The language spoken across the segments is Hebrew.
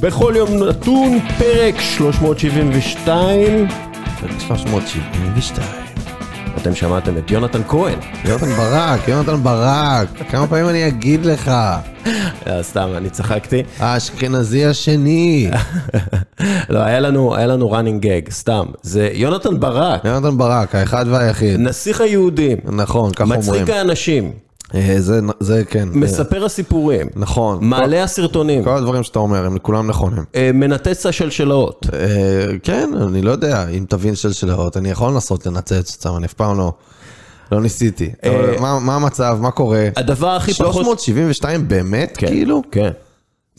בכל יום נתון, פרק 372. פרק 372. אתם שמעתם את יונתן כהן. יונתן ברק, יונתן ברק, כמה פעמים אני אגיד לך? אה, סתם, אני צחקתי. האשכנזי השני. לא, היה לנו, היה לנו running gag, סתם. זה יונתן ברק, יונתן ברק, האחד והיחיד. נסיך היהודים, נכון, ככה אומרים. מצחיק האנשים, זה, זה כן. אה, מספר הסיפורים, נכון. מעלה הסרטונים, כל הדברים שאתה אומר, הם כולם נכונים. אה, מנתץ השלשלאות. אה, כן, אני לא יודע, אם תבין שלשלאות, אני יכול לנסות לנצץ אותם, אני אף פעם לא... לא ניסיתי. מה המצב, מה קורה? הדבר הכי פחות... 372 באמת, כן, כאילו? כן.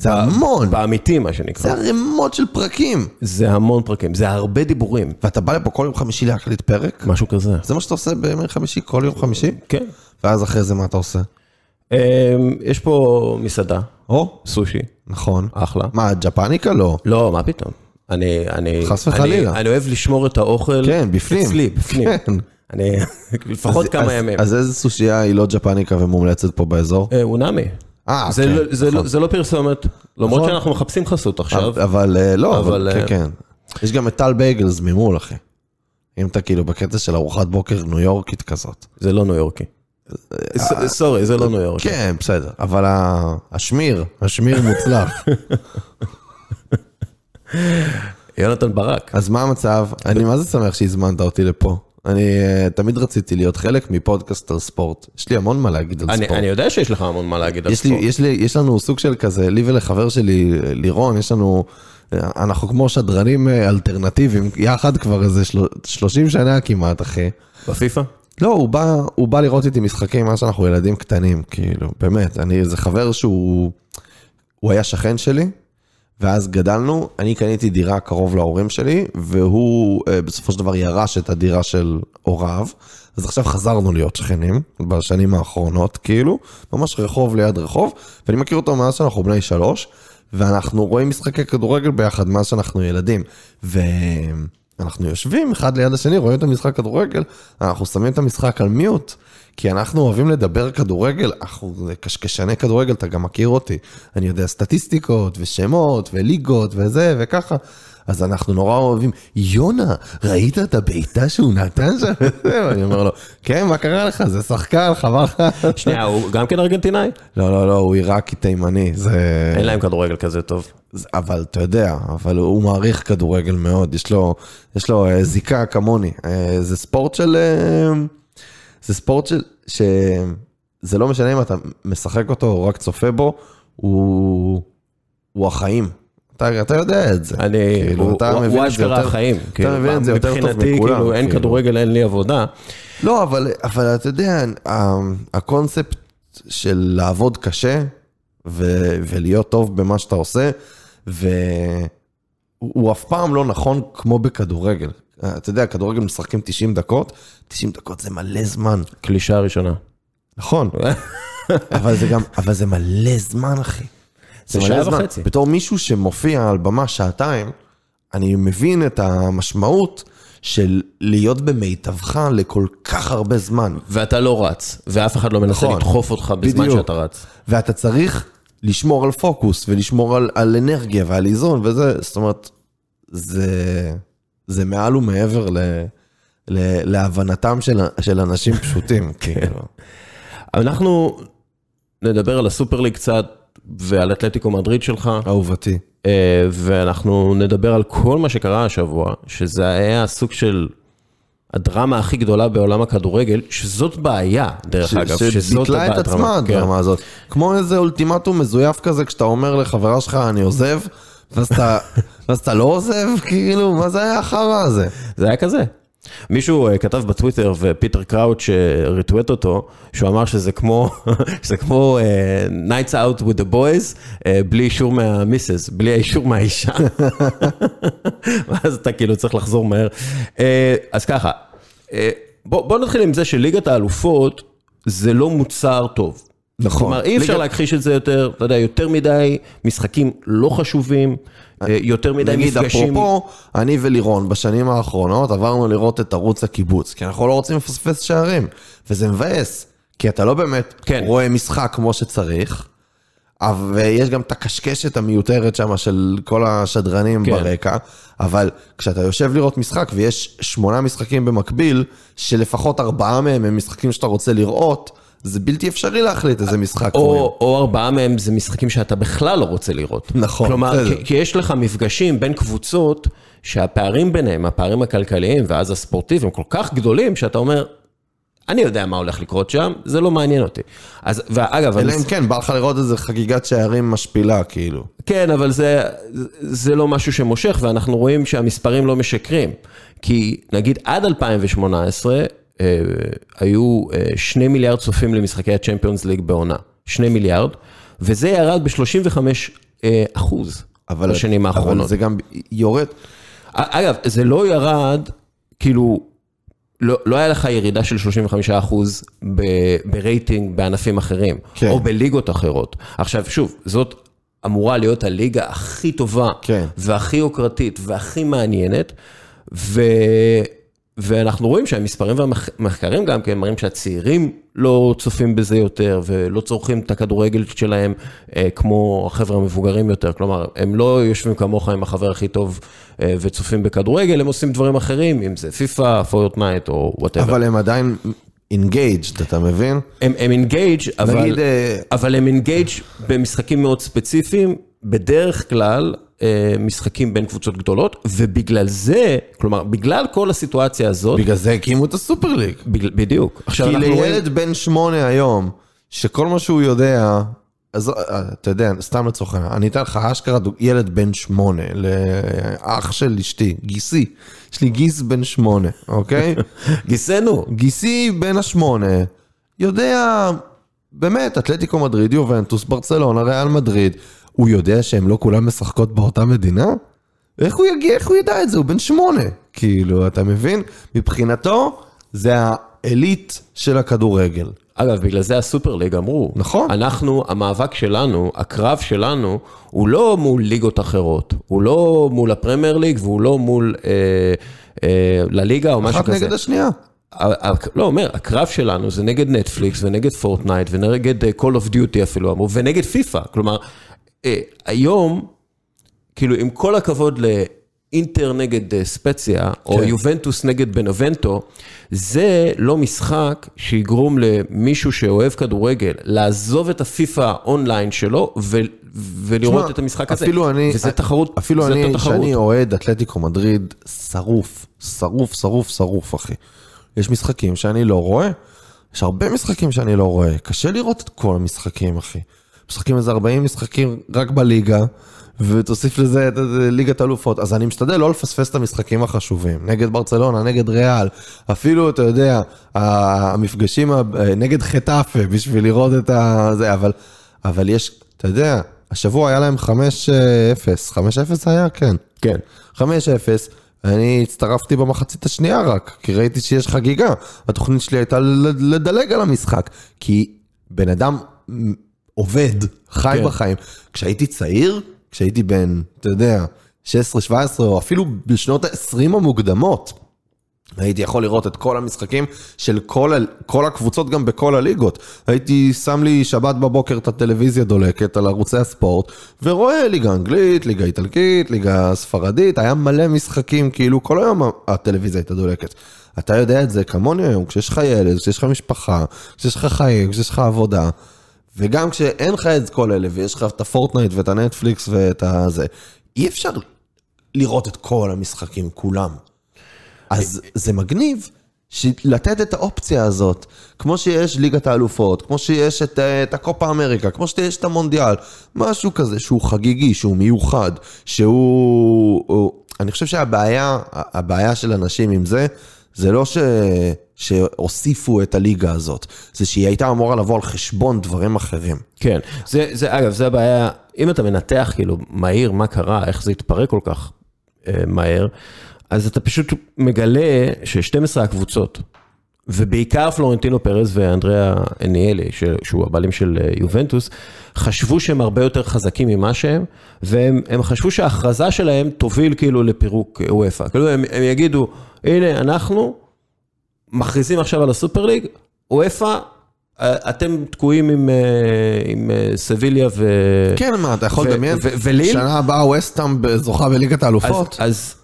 זה המון. באמיתי, מה שנקרא. זה ערימות של פרקים. זה המון פרקים, זה הרבה דיבורים. ואתה בא לפה כל יום חמישי להקליט פרק? משהו כזה. זה מה שאתה עושה בימי חמישי, כל יום חמישי? כן. ואז אחרי זה מה אתה עושה? אמ, יש פה מסעדה, או, סושי, נכון. אחלה. מה, ג'פניקה לא? לא, מה פתאום. אני, אני, חס אני- וחלילה. אני אוהב לשמור את האוכל כן, בפנים. אצלי, בפנים. כן. אני, לפחות אז- כמה אז- ימים. אז איזה סושייה היא לא ג'פניקה ומומלצת פה באזור? אה, אונמי. אה, זה, כן, לא, זה, נכון. לא, זה לא פרסומת, למרות נכון. שאנחנו מחפשים חסות עכשיו. אבל אה, לא, אבל, אבל אה, כן, כן. יש גם את טל בייגלס ממול, אחי. אם אתה כאילו בקטע של ארוחת בוקר ניו יורקית כזאת. זה לא ניו יורקי. ס- סורי, זה לא ניו יורקי. כן, בסדר. אבל השמיר, השמיר מוצלח. יונתן ברק. אז מה המצב? אני מה זה שמח שהזמנת אותי לפה. אני אה, תמיד רציתי להיות חלק מפודקאסט על ספורט. יש לי המון מה להגיד על אני, ספורט. אני יודע שיש לך המון מה להגיד על יש, לי, ספורט. יש, לי, יש לנו סוג של כזה, לי ולחבר שלי, לירון, יש לנו, אנחנו כמו שדרנים אה, אלטרנטיביים, יחד כבר איזה של, 30 שנה כמעט, אחי. בפיפא? לא, הוא בא, הוא בא לראות איתי משחקים מאז שאנחנו ילדים קטנים, כאילו, באמת, אני איזה חבר שהוא, הוא היה שכן שלי, ואז גדלנו, אני קניתי דירה קרוב להורים שלי, והוא אה, בסופו של דבר ירש את הדירה של הוריו, אז עכשיו חזרנו להיות שכנים, בשנים האחרונות, כאילו, ממש רחוב ליד רחוב, ואני מכיר אותו מאז שאנחנו בני שלוש, ואנחנו רואים משחקי כדורגל ביחד מאז שאנחנו ילדים, ואנחנו יושבים אחד ליד השני, רואים את המשחק כדורגל, אנחנו שמים את המשחק על מיוט. כי אנחנו אוהבים לדבר כדורגל, אנחנו קשקשני כדורגל, אתה גם מכיר אותי. אני יודע סטטיסטיקות ושמות וליגות וזה וככה. אז אנחנו נורא אוהבים, יונה, ראית את הבעיטה שהוא נתן שם? אני אומר לו, כן, מה קרה לך? זה שחקן, חבל לך. שנייה, הוא גם כן ארגנטינאי? לא, לא, לא, הוא עיראקי תימני, זה... אין להם כדורגל כזה טוב. אבל אתה יודע, אבל הוא מעריך כדורגל מאוד, יש לו, יש לו אה, זיקה כמוני. אה, זה ספורט של... זה ספורט של... שזה לא משנה אם אתה משחק אותו או רק צופה בו, הוא, הוא החיים. אתה, אתה יודע את זה. אני, כאילו, הוא, אתה הוא, מבין הוא את זה יותר- החיים. אתה מבין את זה יותר טוב מבחינתי, מכולם, כאילו, אין כאילו. כדורגל, אין לי עבודה. לא, אבל, אבל אתה יודע, הקונספט של לעבוד קשה ו, ולהיות טוב במה שאתה עושה, והוא הוא אף פעם לא נכון כמו בכדורגל. אתה יודע, כדורגל משחקים 90 דקות, 90 דקות זה מלא זמן. קלישה ראשונה. נכון, אבל זה גם, אבל זה מלא זמן, אחי. זה מלא שעה זמן. וחצי. בתור מישהו שמופיע על במה שעתיים, אני מבין את המשמעות של להיות במיטבך לכל כך הרבה זמן. ואתה לא רץ, ואף אחד לא מנסה נכון. לדחוף אותך בזמן בדיוק. שאתה רץ. ואתה צריך לשמור על פוקוס ולשמור על, על אנרגיה ועל איזון וזה, זאת אומרת, זה, זה מעל ומעבר ל, ל, להבנתם של, של אנשים פשוטים, כאילו. אנחנו נדבר על הסופר ליג קצת, ועל אתלטיקו מדריד שלך, אהובתי. אה, ואנחנו נדבר על כל מה שקרה השבוע, שזה היה סוג של הדרמה הכי גדולה בעולם הכדורגל, שזאת בעיה, דרך אגב, שזאת שביטלה את הדרמה. עצמה כן. הדרמה הזאת. כמו איזה אולטימטום מזויף כזה, כשאתה אומר לחברה שלך, אני עוזב, ואז אתה, לא עוזב, כאילו, מה זה היה החרא הזה? זה היה כזה. מישהו אה, כתב בטוויטר, ופיטר קראוץ' אה, ריטווט אותו, שהוא אמר שזה כמו, שזה כמו אה, Nights Out with the boys, אה, בלי אישור מהמיסס, בלי האישור מהאישה. ואז אתה כאילו צריך לחזור מהר. אה, אז ככה, אה, בוא, בוא נתחיל עם זה שליגת האלופות זה לא מוצר טוב. נכון. כלומר, אי אפשר ליגת- להכחיש את זה יותר, אתה יודע, יותר מדי משחקים לא חשובים, אה, יותר מדי נגיד, מפגשים. אפרופו, אני ולירון בשנים האחרונות עברנו לראות את ערוץ הקיבוץ, כי אנחנו לא רוצים לפספס שערים, וזה מבאס, כי אתה לא באמת כן. רואה משחק כמו שצריך, ויש גם את הקשקשת המיותרת שם של כל השדרנים כן. ברקע, אבל כשאתה יושב לראות משחק ויש שמונה משחקים במקביל, שלפחות ארבעה מהם הם משחקים שאתה רוצה לראות, זה בלתי אפשרי להחליט איזה משחק רואים. או, או ארבעה מהם זה משחקים שאתה בכלל לא רוצה לראות. נכון, כלומר. כי, כי יש לך מפגשים בין קבוצות שהפערים ביניהם, הפערים הכלכליים ואז הספורטיביים, כל כך גדולים, שאתה אומר, אני יודע מה הולך לקרות שם, זה לא מעניין אותי. אז, ואגב, אלא אם כן, בא לך לראות איזה חגיגת שערים משפילה, כאילו. כן, אבל זה, זה לא משהו שמושך, ואנחנו רואים שהמספרים לא משקרים. כי נגיד עד 2018, אה, היו אה, שני מיליארד צופים למשחקי הצ'מפיונס ליג בעונה. שני מיליארד, וזה ירד ב-35 אה, אחוז אבל, בשנים אבל האחרונות. זה גם יורד, אגב, זה לא ירד, כאילו, לא, לא היה לך ירידה של 35 אחוז ב- ברייטינג בענפים אחרים, כן. או בליגות אחרות. עכשיו, שוב, זאת אמורה להיות הליגה הכי טובה, כן. והכי יוקרתית, והכי מעניינת, ו... ואנחנו רואים שהמספרים והמחקרים גם כן מראים שהצעירים לא צופים בזה יותר ולא צורכים את הכדורגל שלהם אה, כמו החבר'ה המבוגרים יותר. כלומר, הם לא יושבים כמוך עם החבר הכי טוב אה, וצופים בכדורגל, הם עושים דברים אחרים, אם זה פיפא, פורטנייט או whatever. אבל הם עדיין engaged, אתה מבין? הם, engaged, אבל, נגיד, אה, אבל הם engaged במשחקים מאוד ספציפיים, בדרך כלל משחקים בין קבוצות גדולות, ובגלל זה, כלומר, בגלל כל הסיטואציה הזאת, בגלל זה הקימו את הסופר ליג. בדיוק. עכשיו כי. לילד בן שמונה היום, שכל מה שהוא יודע, אז אה, אתה יודע, סתם לצורך העניין, אני אתן לך אשכרה ילד בן שמונה, לאח של אשתי, גיסי, יש לי גיס בן שמונה, אוקיי? גיסנו. גיסי בן השמונה, יודע, באמת, אתלטיקו מדריד, יובנטוס, ברצלונה, ריאל מדריד, הוא יודע שהם לא כולם משחקות באותה מדינה? איך הוא יגיע, איך הוא ידע את זה? הוא בן שמונה. כאילו, אתה מבין? מבחינתו, זה העילית של הכדורגל. אגב, בגלל זה הסופר ליג אמרו. נכון. אנחנו, המאבק שלנו, הקרב שלנו, הוא לא מול ליגות אחרות. הוא לא מול הפרמייר ליג והוא לא מול אה, אה, לליגה או משהו אחת כזה. נגד השנייה. לא, אומר, הקרב שלנו זה נגד נטפליקס ונגד פורטנייט ונגד אה, Call of Duty אפילו אמרו, ונגד פיפא. כלומר, היום, כאילו, עם כל הכבוד לאינטר נגד אה, ספציה, או כן. יובנטוס נגד בנבנטו, זה לא משחק שיגרום למישהו שאוהב כדורגל לעזוב את הפיפא אונליין שלו ולראות תשמע, את המשחק הזה. אפילו אני, וזה תחרות, אפילו אני. שאני אוהד אתלטיקו מדריד, שרוף, שרוף, שרוף, שרוף, אחי. יש משחקים שאני לא רואה, יש הרבה משחקים שאני לא רואה, קשה לראות את כל המשחקים, אחי. משחקים איזה 40 משחקים רק בליגה, ותוסיף לזה את ליגת אלופות. אז אני משתדל לא לפספס את המשחקים החשובים, נגד ברצלונה, נגד ריאל, אפילו, אתה יודע, המפגשים נגד חטאפה, בשביל לראות את ה... זה, אבל, אבל יש, אתה יודע, השבוע היה להם 5-0, 5-0 היה? כן. כן. 5-0, אני הצטרפתי במחצית השנייה רק, כי ראיתי שיש חגיגה. התוכנית שלי הייתה לדלג על המשחק, כי בן אדם עובד, חי כן. בחיים. כשהייתי צעיר, כשהייתי בן, אתה יודע, 16-17, או אפילו בשנות ה-20 המוקדמות, הייתי יכול לראות את כל המשחקים של כל, כל הקבוצות גם בכל הליגות. הייתי שם לי שבת בבוקר את הטלוויזיה דולקת על ערוצי הספורט, ורואה ליגה אנגלית, ליגה איטלקית, ליגה ספרדית, היה מלא משחקים, כאילו כל היום הטלוויזיה הייתה דולקת. אתה יודע את זה כמוני היום, כשיש לך ילד, כשיש לך משפחה, כשיש לך חיים, כשיש לך עבודה, וגם כשאין לך את כל אלה, ויש לך את הפורטנייט ואת הנטפליקס ואת הזה, אי אפשר לראות את כל המשחקים, כולם. אז זה מגניב לתת את האופציה הזאת, כמו שיש ליגת האלופות, כמו שיש את, אה, את הקופה אמריקה, כמו שיש את המונדיאל, משהו כזה שהוא חגיגי, שהוא מיוחד, שהוא... הוא, אני חושב שהבעיה, הבעיה של אנשים עם זה, זה לא ש, שהוסיפו את הליגה הזאת, זה שהיא הייתה אמורה לבוא על חשבון דברים אחרים. כן, זה, זה, אגב, זה הבעיה, אם אתה מנתח כאילו מהיר מה קרה, איך זה התפרק כל כך אה, מהר, אז אתה פשוט מגלה ש-12 הקבוצות, ובעיקר פלורנטינו פרז ואנדריאה אניאלי, שהוא הבעלים של אה, יובנטוס, חשבו שהם הרבה יותר חזקים ממה שהם, והם הם חשבו שההכרזה שלהם תוביל כאילו לפירוק וופא. כאילו הם, הם יגידו, הנה, אנחנו מכריזים עכשיו על הסופר ליג, וופא אה, אתם תקועים עם, אה, עם אה, סביליה ו... כן, מה, אתה יכול לדמיין? וליל? שנה הבאה ווסטהאם זוכה בליגת אז, האלופות? אז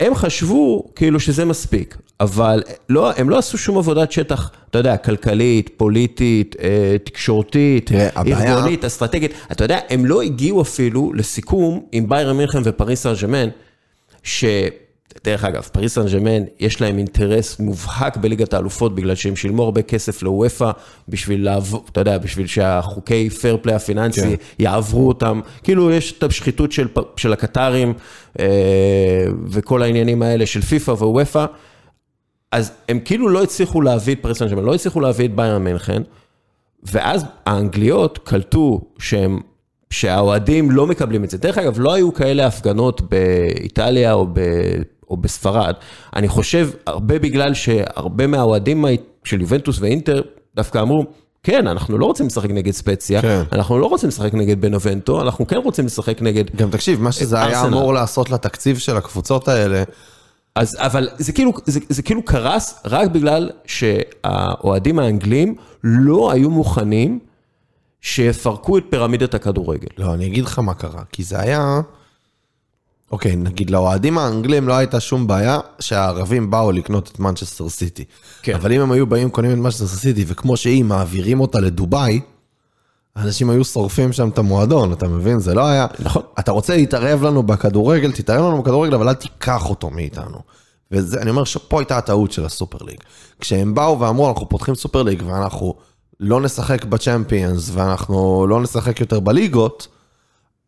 הם חשבו כאילו שזה מספיק, אבל לא, הם לא עשו שום עבודת שטח, אתה יודע, כלכלית, פוליטית, תקשורתית, ארגונית, אסטרטגית. אתה יודע, הם לא הגיעו אפילו לסיכום עם ביירן מינכן ופריס סן ג'מאן, ש... דרך אגב, פריס סן ז'רמן, יש להם אינטרס מובהק בליגת האלופות, בגלל שהם שילמו הרבה כסף לוופא, בשביל לעבור, אתה יודע, בשביל שהחוקי פייר פליי הפיננסי כן. יעברו אותם. כאילו, יש את השחיתות של, של הקטארים אה, וכל העניינים האלה של פיפא וופא. אז הם כאילו לא הצליחו להביא את פריס סן ז'רמן, לא הצליחו להביא את ביירן מינכן, ואז האנגליות קלטו שהם, שהאוהדים לא מקבלים את זה. דרך אגב, לא היו כאלה הפגנות באיטליה או, או בספרד. אני חושב, הרבה בגלל שהרבה מהאוהדים של יובנטוס ואינטר דווקא אמרו, כן, אנחנו לא רוצים לשחק נגד ספציה, כן. אנחנו לא רוצים לשחק נגד בנובנטו, אנחנו כן רוצים לשחק נגד... גם תקשיב, מה שזה היה ארסנל. אמור לעשות לתקציב של הקבוצות האלה, אז, אבל זה כאילו, זה, זה כאילו קרס רק בגלל שהאוהדים האנגלים לא היו מוכנים שיפרקו את פירמידת הכדורגל. לא, אני אגיד לך מה קרה, כי זה היה... אוקיי, נגיד לאוהדים האנגלים לא הייתה שום בעיה שהערבים באו לקנות את מנצ'סטר סיטי. כן. אבל אם הם היו באים קונים את מנצ'סטר סיטי, וכמו שהיא, מעבירים אותה לדובאי, אנשים היו שורפים שם את המועדון, אתה מבין? זה לא היה... נכון. אתה רוצה להתערב לנו בכדורגל, תתערב לנו בכדורגל, אבל אל תיקח אותו מאיתנו. ואני אומר שפה הייתה הטעות של הסופר ליג. כשהם באו ואמרו, אנחנו פותחים סופר ליג ואנחנו לא נשחק בצ'מפיונס ואנחנו לא נשחק יותר בליגות,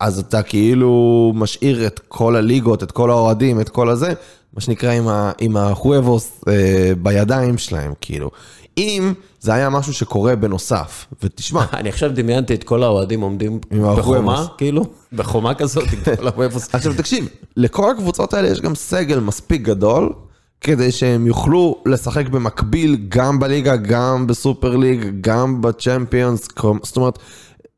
אז אתה כאילו משאיר את כל הליגות, את כל האוהדים, את כל הזה, מה שנקרא עם, ה, עם החואבוס אה, בידיים שלהם, כאילו. אם זה היה משהו שקורה בנוסף, ותשמע, אני עכשיו דמיינתי את כל האוהדים עומדים בחומה. כאילו, בחומה כזאת, עם כל הוובוס. עכשיו תקשיב, לכל הקבוצות האלה יש גם סגל מספיק גדול, כדי שהם יוכלו לשחק במקביל גם בליגה, גם בסופר ליג, גם בצ'מפיונס, זאת אומרת,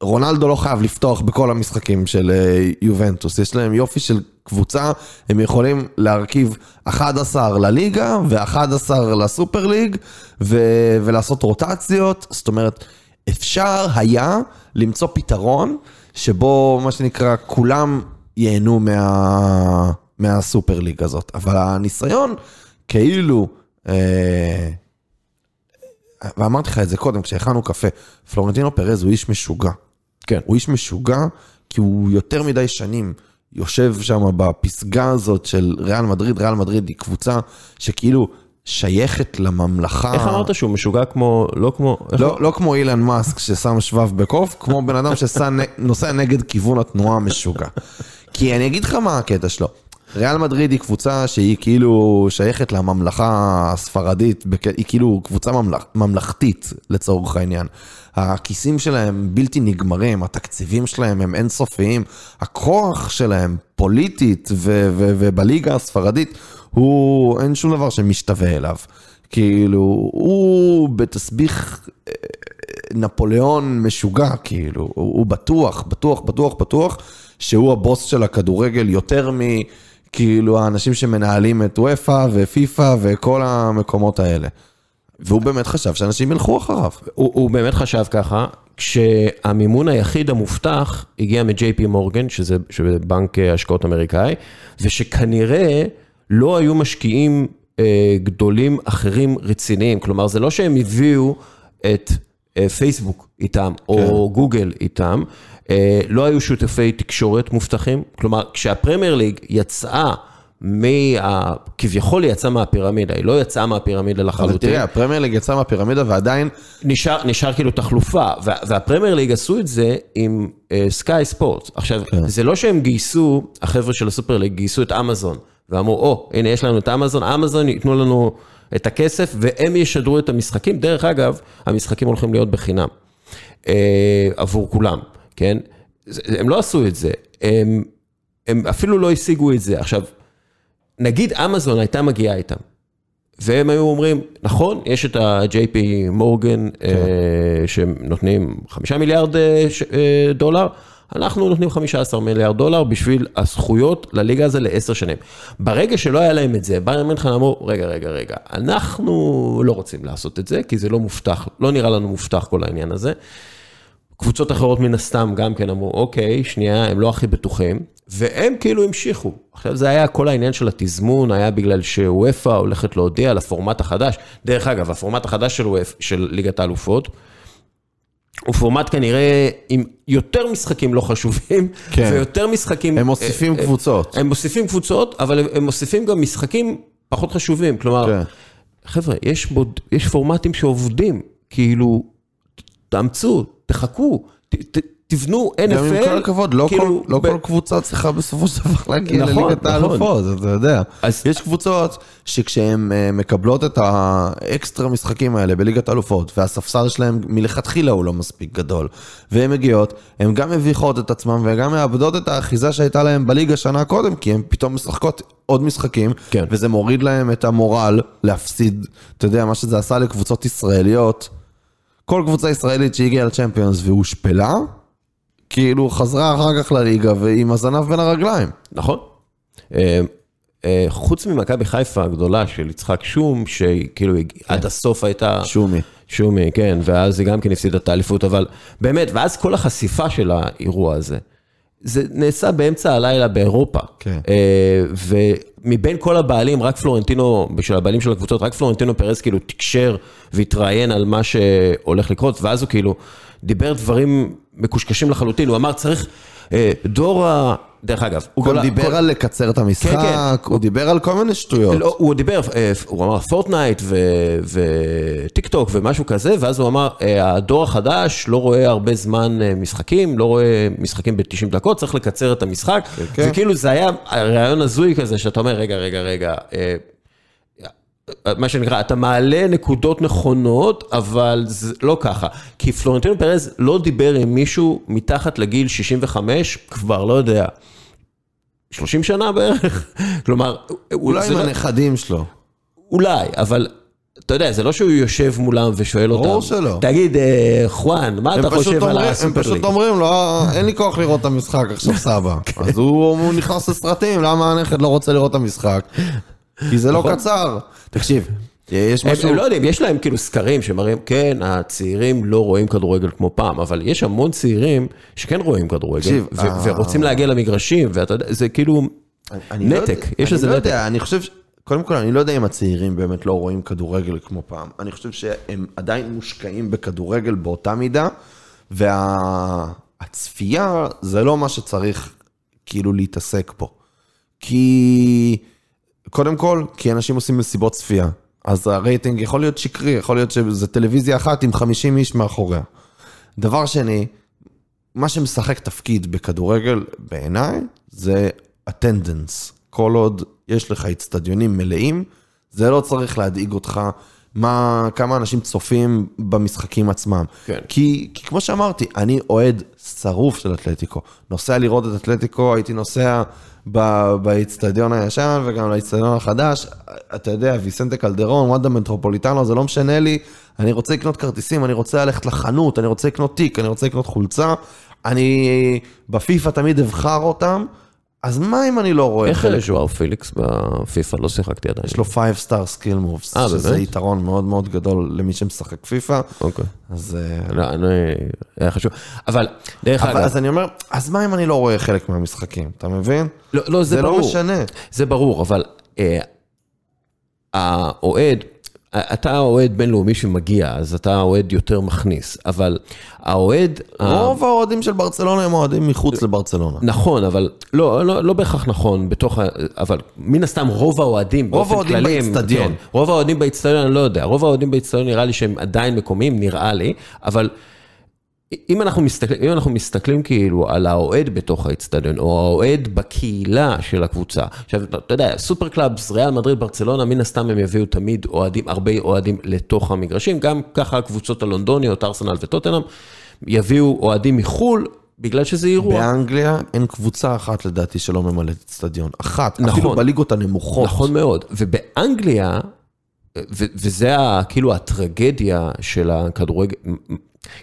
רונלדו לא חייב לפתוח בכל המשחקים של אה, יובנטוס, יש להם יופי של קבוצה, הם יכולים להרכיב 11 לליגה ו-11 לסופר ליג, ו- ולעשות רוטציות, זאת אומרת, אפשר היה למצוא פתרון שבו, מה שנקרא, כולם ייהנו מה, מהסופר ליג הזאת. אבל הניסיון, כאילו, אה, ואמרתי לך את זה קודם, כשהכנו קפה, פלורנטינו פרז הוא איש משוגע. כן. הוא איש משוגע, כי הוא יותר מדי שנים יושב שם בפסגה הזאת של ריאל מדריד, ריאל מדריד היא קבוצה שכאילו שייכת לממלכה. איך אמרת שהוא משוגע כמו, לא כמו... לא, לא כמו אילן מאסק ששם שבב בקוף, כמו בן אדם שנוסע נגד כיוון התנועה המשוגע. כי אני אגיד לך מה הקטע שלו. ריאל מדריד היא קבוצה שהיא כאילו שייכת לממלכה הספרדית, היא כאילו קבוצה ממלכ, ממלכתית לצורך העניין. הכיסים שלהם בלתי נגמרים, התקציבים שלהם הם אינסופיים, הכוח שלהם פוליטית ו- ו- ובליגה הספרדית, הוא, אין שום דבר שמשתווה אליו. כאילו, הוא בתסביך אה, נפוליאון משוגע, כאילו, הוא בטוח, בטוח, בטוח, בטוח, שהוא הבוס של הכדורגל יותר מ... כאילו האנשים שמנהלים את וופא ופיפא וכל המקומות האלה. והוא באמת חשב שאנשים ילכו אחריו. הוא, הוא באמת חשב ככה, כשהמימון היחיד המובטח הגיע מ-JP מורגן, שזה, שזה בנק אה, השקעות אמריקאי, ושכנראה לא היו משקיעים אה, גדולים אחרים רציניים. כלומר, זה לא שהם הביאו את אה, פייסבוק איתם, או גוגל איתם, לא היו שותפי תקשורת מובטחים. כלומר, כשהפרמייר ליג יצאה, מה... כביכול היא יצאה מהפירמידה, היא לא יצאה מהפירמידה אבל לחלוטין. תראה, הפרמייר ליג יצא מהפירמידה ועדיין, נשאר, נשאר כאילו תחלופה, וה, והפרמייר ליג עשו את זה עם סקאי uh, ספורט. עכשיו, כן. זה לא שהם גייסו, החבר'ה של הסופר ליג גייסו את אמזון, ואמרו, או, oh, הנה יש לנו את אמזון, אמזון ייתנו לנו את הכסף, והם ישדרו את המשחקים. דרך אגב, המשחקים הולכים להיות בחינם, uh, עבור כולם, כן? הם לא עשו את זה, הם, הם אפילו לא השיגו את זה. עכשיו, נגיד אמזון הייתה מגיעה איתם, והם היו אומרים, נכון, יש את ה-JP מורגן, אה, שהם נותנים חמישה מיליארד אה, ש- אה, דולר, אנחנו נותנים 15 מיליארד דולר בשביל הזכויות לליגה הזה לעשר שנים. ברגע שלא היה להם את זה, ביירן מינכן אמרו, רגע, רגע, רגע, אנחנו לא רוצים לעשות את זה, כי זה לא מובטח, לא נראה לנו מובטח כל העניין הזה. קבוצות אחרות מן הסתם גם כן אמרו, אוקיי, שנייה, הם לא הכי בטוחים, והם כאילו המשיכו. עכשיו זה היה כל העניין של התזמון, היה בגלל שוופא הולכת להודיע על הפורמט החדש. דרך אגב, הפורמט החדש של, וופ, של ליגת האלופות, הוא פורמט כנראה עם יותר משחקים לא חשובים, כן. ויותר משחקים... הם מוסיפים אה, אה, קבוצות. הם מוסיפים קבוצות, אבל הם- הם מוסיפים גם משחקים פחות חשובים. כלומר, כן. חבר'ה, יש, בוד, יש פורמטים שעובדים, כאילו, תאמצו, תחכו, ת, ת, תבנו NFL. גם עם כל הכבוד, לא, כאילו, כל, לא ב- כל קבוצה צריכה בסופו של דבר להגיע נכון, לליגת נכון. האלופות, אתה יודע. אז- יש קבוצות שכשהן אה, מקבלות את האקסטרה משחקים האלה בליגת האלופות, והספסל שלהם מלכתחילה הוא לא מספיק גדול, והן מגיעות, הן גם מביכות את עצמן וגם מאבדות את האחיזה שהייתה להן בליגה שנה קודם, כי הן פתאום משחקות עוד משחקים, כן. וזה מוריד להן את המורל להפסיד, אתה יודע, מה שזה עשה לקבוצות ישראליות. כל קבוצה ישראלית שהגיעה לצ'מפיונס והושפלה, כאילו חזרה אחר כך לליגה ועם הזנב בין הרגליים. נכון. אה, אה, חוץ ממכבי חיפה הגדולה של יצחק שום, שכאילו הג- עד הסוף הייתה... שומי. שומי, כן, ואז היא גם כן הפסידה את האליפות, אבל באמת, ואז כל החשיפה של האירוע הזה, זה נעשה באמצע הלילה באירופה. כן. אה, ומבין כל הבעלים, רק פלורנטינו, בשביל הבעלים של הקבוצות, רק פלורנטינו פרס כאילו תקשר והתראיין על מה שהולך לקרות, ואז הוא כאילו דיבר דברים מקושקשים לחלוטין, הוא אמר צריך, אה, דור. דרך אגב, הוא גם דיבר על לקצר את המשחק, כן. הוא דיבר על כל מיני שטויות. לא, הוא דיבר, אה, הוא אמר פורטנייט ו- וטיק טוק ומשהו כזה, ואז הוא אמר, אה, הדור החדש לא רואה הרבה זמן אה, משחקים, לא רואה משחקים ב-90 דקות, צריך לקצר את המשחק. כן. וכאילו זה היה רעיון הזוי כזה, שאתה אומר, רגע, רגע, רגע, מה שנקרא, אתה מעלה נקודות נכונות, אבל זה לא ככה. כי פלורנטינו פרז לא דיבר עם מישהו מתחת לגיל 65, כבר לא יודע, 30 שנה בערך. כלומר, אולי עם לא- הנכדים שלו. אולי, אבל אתה יודע, זה לא שהוא יושב מולם ושואל אותם. ברור שלא. תגיד, אה, חואן, מה אתה חושב על אומרים- הם פשוט? אומרים לו, "אה, אין לי כוח לראות את המשחק, עכשיו סבא. אז הוא הוא נכנס לסרטים, למה הנכד לא רוצה לראות את המשחק? כי זה לא נכון. קצר. תקשיב, יש משהו... הם לא יודעים, יש להם כאילו סקרים שמראים, כן, הצעירים לא רואים כדורגל כמו פעם, אבל יש המון צעירים שכן רואים כדורגל, אה. ורוצים להגיע למגרשים, ואתה יודע, זה כאילו לא נתק, יש לזה אני לא נתק. יודע, אני חושב, קודם כל, אני לא יודע אם הצעירים באמת לא רואים כדורגל כמו פעם. אני חושב שהם עדיין מושקעים בכדורגל באותה מידה, והצפייה זה לא מה שצריך כאילו להתעסק פה. כי, קודם כל, כי אנשים עושים מסיבות צפייה. אז הרייטינג יכול להיות שקרי, יכול להיות שזה טלוויזיה אחת עם 50 איש מאחוריה. דבר שני, מה שמשחק תפקיד בכדורגל בעיניי זה attendance. כל עוד יש לך אצטדיונים מלאים, זה לא צריך להדאיג אותך מה, כמה אנשים צופים במשחקים עצמם. כן. כי, כי כמו שאמרתי, אני אוהד שרוף של אתלטיקו. נוסע לראות את אתלטיקו, הייתי נוסע ב- באצטדיון הישן וגם לאצטדיון החדש. אתה יודע, ויסנטה קלדרון, וונדה מטרופוליטנו, זה לא משנה לי. אני רוצה לקנות כרטיסים, אני רוצה ללכת לחנות, אני רוצה לקנות תיק, אני רוצה לקנות חולצה. אני בפיפא תמיד אבחר אותם, אז מה אם אני לא רואה איך חלק? ז'ואר פיליקס בפיפא? לא שיחקתי עדיין. יש לו 5 star skill moves, אה, שזה באמת? יתרון מאוד מאוד גדול למי שמשחק פיפא. אוקיי. אז אה, לא, אני- היה חשוב. אבל, דרך אגב, אז אני אומר, אז מה אם אני לא רואה חלק מהמשחקים, אתה מבין? לא, לא, זה זה לא ברור. משנה. זה ברור, אבל אה, האוהד, אתה אוהד בינלאומי שמגיע, אז אתה אוהד יותר מכניס, אבל האוהד... רוב האוהדים של ברצלונה הם אוהדים מחוץ לברצלונה. נכון, אבל לא, לא, לא בהכרח נכון, בתוך ה... אבל מן הסתם רוב האוהדים באופן כללי... הם- באצטדיון. כן, רוב האוהדים באצטדיון, אני לא יודע, רוב האוהדים באצטדיון נראה לי שהם עדיין מקומיים, נראה לי, אבל אם אנחנו מסתכלים, אם אנחנו מסתכלים כאילו על האוהד בתוך האצטדיון, או האוהד בקהילה של הקבוצה, עכשיו, אתה יודע, super clubs, ריאל מדריד, ברצלונה, מן הסתם הם יביאו תמיד אוהדים, הרבה אוהדים לתוך המגרשים, גם ככה הקבוצות הלונדוניות, ארסנל וטוטנאם, יביאו אוהדים מחו"ל, בגלל שזה אירוע. באנגליה אין קבוצה אחת לדעתי שלא ממלאת אצטדיון. אחת, נכון. אפילו בליגות הנמוכות. נכון מאוד, ובאנגליה, ו- וזה ה- כאילו הטרגדיה של הכדורגל,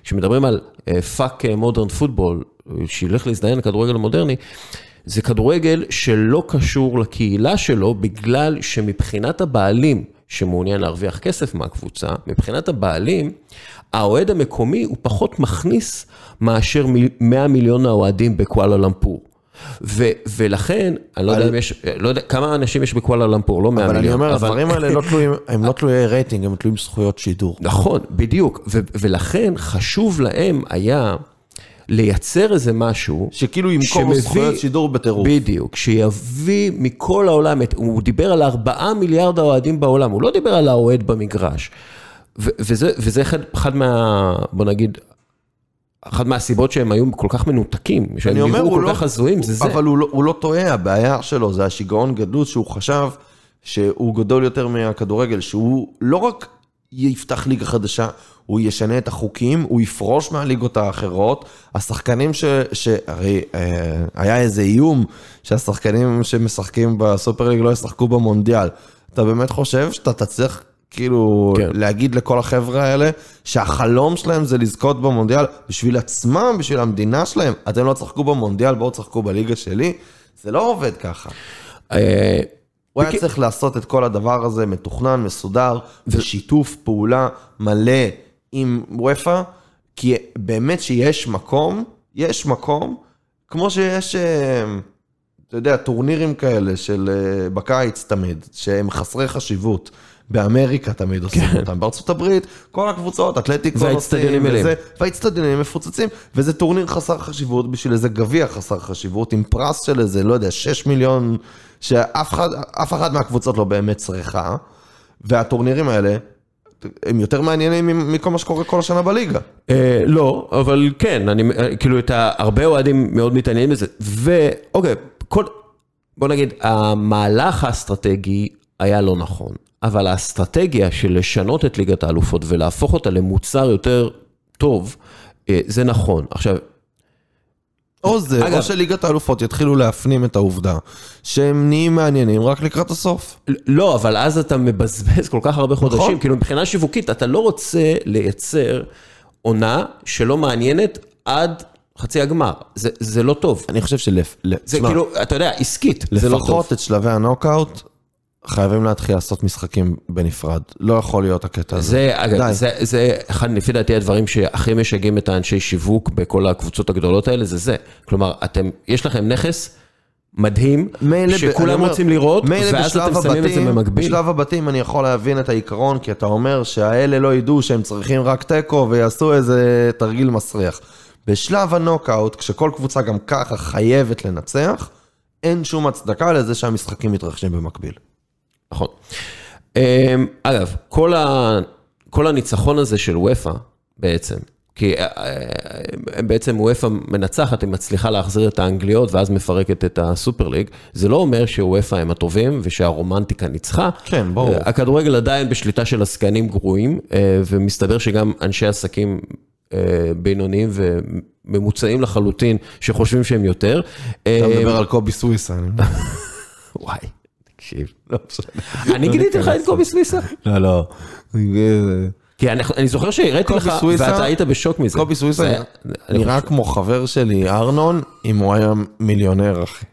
כשמדברים על fuck modern football, שילך להזדיין לכדורגל המודרני, זה כדורגל שלא קשור לקהילה שלו, בגלל שמבחינת הבעלים שמעוניין להרוויח כסף מהקבוצה, מבחינת הבעלים, האוהד המקומי הוא פחות מכניס מאשר 100 מיליון האוהדים בקואלה למפור. ו- ולכן, אני לא יודע אם יש, לא יודע, כמה אנשים יש בקואלה למפור, לא 100 אבל מיליון. אני אומר, הדברים האלה לא תלויים, הם לא תלויי רייטינג, הם תלויים זכויות שידור. נכון, בדיוק, ו- ולכן חשוב להם היה לייצר איזה משהו. שכאילו ימכור שמביא- זכויות שידור בטירוף. בדיוק, שיביא מכל העולם, את- הוא דיבר על 4 מיליארד האוהדים בעולם, הוא לא דיבר על האוהד במגרש. ו- וזה, וזה אחד, אחד מה, בוא נגיד, אחת מהסיבות שהם היו כל כך מנותקים, שהם נראו כל לא, כך הזויים, זה זה. אבל הוא לא, הוא לא טועה, הבעיה שלו זה השיגעון גדלות שהוא חשב שהוא גדול יותר מהכדורגל, שהוא לא רק יפתח ליגה חדשה, הוא ישנה את החוקים, הוא יפרוש מהליגות האחרות. השחקנים ש... ש... הרי אה, היה איזה איום שהשחקנים שמשחקים בסופר ליג לא ישחקו במונדיאל. אתה באמת חושב שאתה תצליח כאילו כן. להגיד לכל החבר'ה האלה שהחלום שלהם זה לזכות במונדיאל בשביל עצמם, בשביל המדינה שלהם. אתם לא תשחקו במונדיאל, בואו תשחקו בליגה שלי. זה לא עובד ככה. אה, הוא היה צריך לעשות את כל הדבר הזה מתוכנן, מסודר, בשיתוף פעולה מלא עם וופא, כי באמת שיש מקום, יש מקום, כמו שיש, אה, אתה יודע, טורנירים כאלה של אה, בקיץ תמיד, שהם חסרי חשיבות. באמריקה תמיד עושים אותם, בארצות הברית, כל הקבוצות, אתלטיקו מלאים. וזה, והאצטדיונים מפוצצים, וזה טורניר חסר חשיבות בשביל איזה גביע חסר חשיבות, עם פרס של איזה, לא יודע, 6 מיליון, שאף אחד, אחת מהקבוצות לא באמת צריכה, והטורנירים האלה, הם יותר מעניינים מכל מה שקורה כל השנה בליגה. אה, לא, אבל כן, אני, אה, כאילו, את הרבה אוהדים מאוד מתעניינים בזה. ואוקיי, כל, בוא נגיד, המהלך האסטרטגי היה לא נכון, אבל האסטרטגיה של לשנות את ליגת האלופות ולהפוך אותה למוצר יותר טוב, אה, זה נכון. עכשיו, או זה, אגב- או שליגת האלופות יתחילו להפנים את העובדה שהם נהיים מעניינים רק לקראת הסוף. לא, אבל אז אתה מבזבז כל כך הרבה חודשים, נכון. כאילו מבחינה שיווקית, אתה לא רוצה לייצר עונה שלא מעניינת עד חצי הגמר. זה, זה לא טוב. אני חושב שלפ... זה כאילו, אתה יודע, עסקית, זה לא טוב. לפחות את שלבי הנוקאוט, חייבים להתחיל לעשות משחקים בנפרד. לא יכול להיות הקטע הזה. זה, אגב, די. זה, זה אחד, לפי דעתי, הדברים שהכי משגעים את האנשי שיווק בכל הקבוצות הגדולות האלה, זה זה. כלומר, אתם, יש לכם נכס מדהים, שכולם אומר, רוצים לראות, ואז אתם שמים את זה הבתים- במקביל. בשלב הבתים אני יכול להבין את העיקרון, כי אתה אומר שהאלה לא ידעו שהם צריכים רק תיקו ויעשו איזה תרגיל מסריח. בשלב הנוקאוט, כשכל קבוצה גם ככה חייבת לנצח, אין שום הצדקה לזה שהמשחקים מתרחשים במקביל. נכון. אמ, אגב, כל, ה, כל הניצחון הזה של וופא, בעצם, כי אה, אה, בעצם וופא מנצחת, היא מצליחה להחזיר את האנגליות ואז מפרקת את הסופר ליג, זה לא אומר שוופא הם הטובים ושהרומנטיקה ניצחה. כן, ברור. אה, הכדורגל עדיין בשליטה של עסקנים גרועים, ומסתבר שגם אנשי עסקים בינוניים וממוצעים לחלוטין, שחושבים שהם יותר. אתה מדבר על קובי סוויסה. וואי, תקשיב. לא משנה. אני גיליתי לך את קובי סוויסה? לא, לא. כי אני, אני זוכר שהראיתי לך, ואתה היית בשוק מזה. קובי סוויסה נראה כמו חבר שלי, ארנון, אם הוא היה מיליונר, אחי.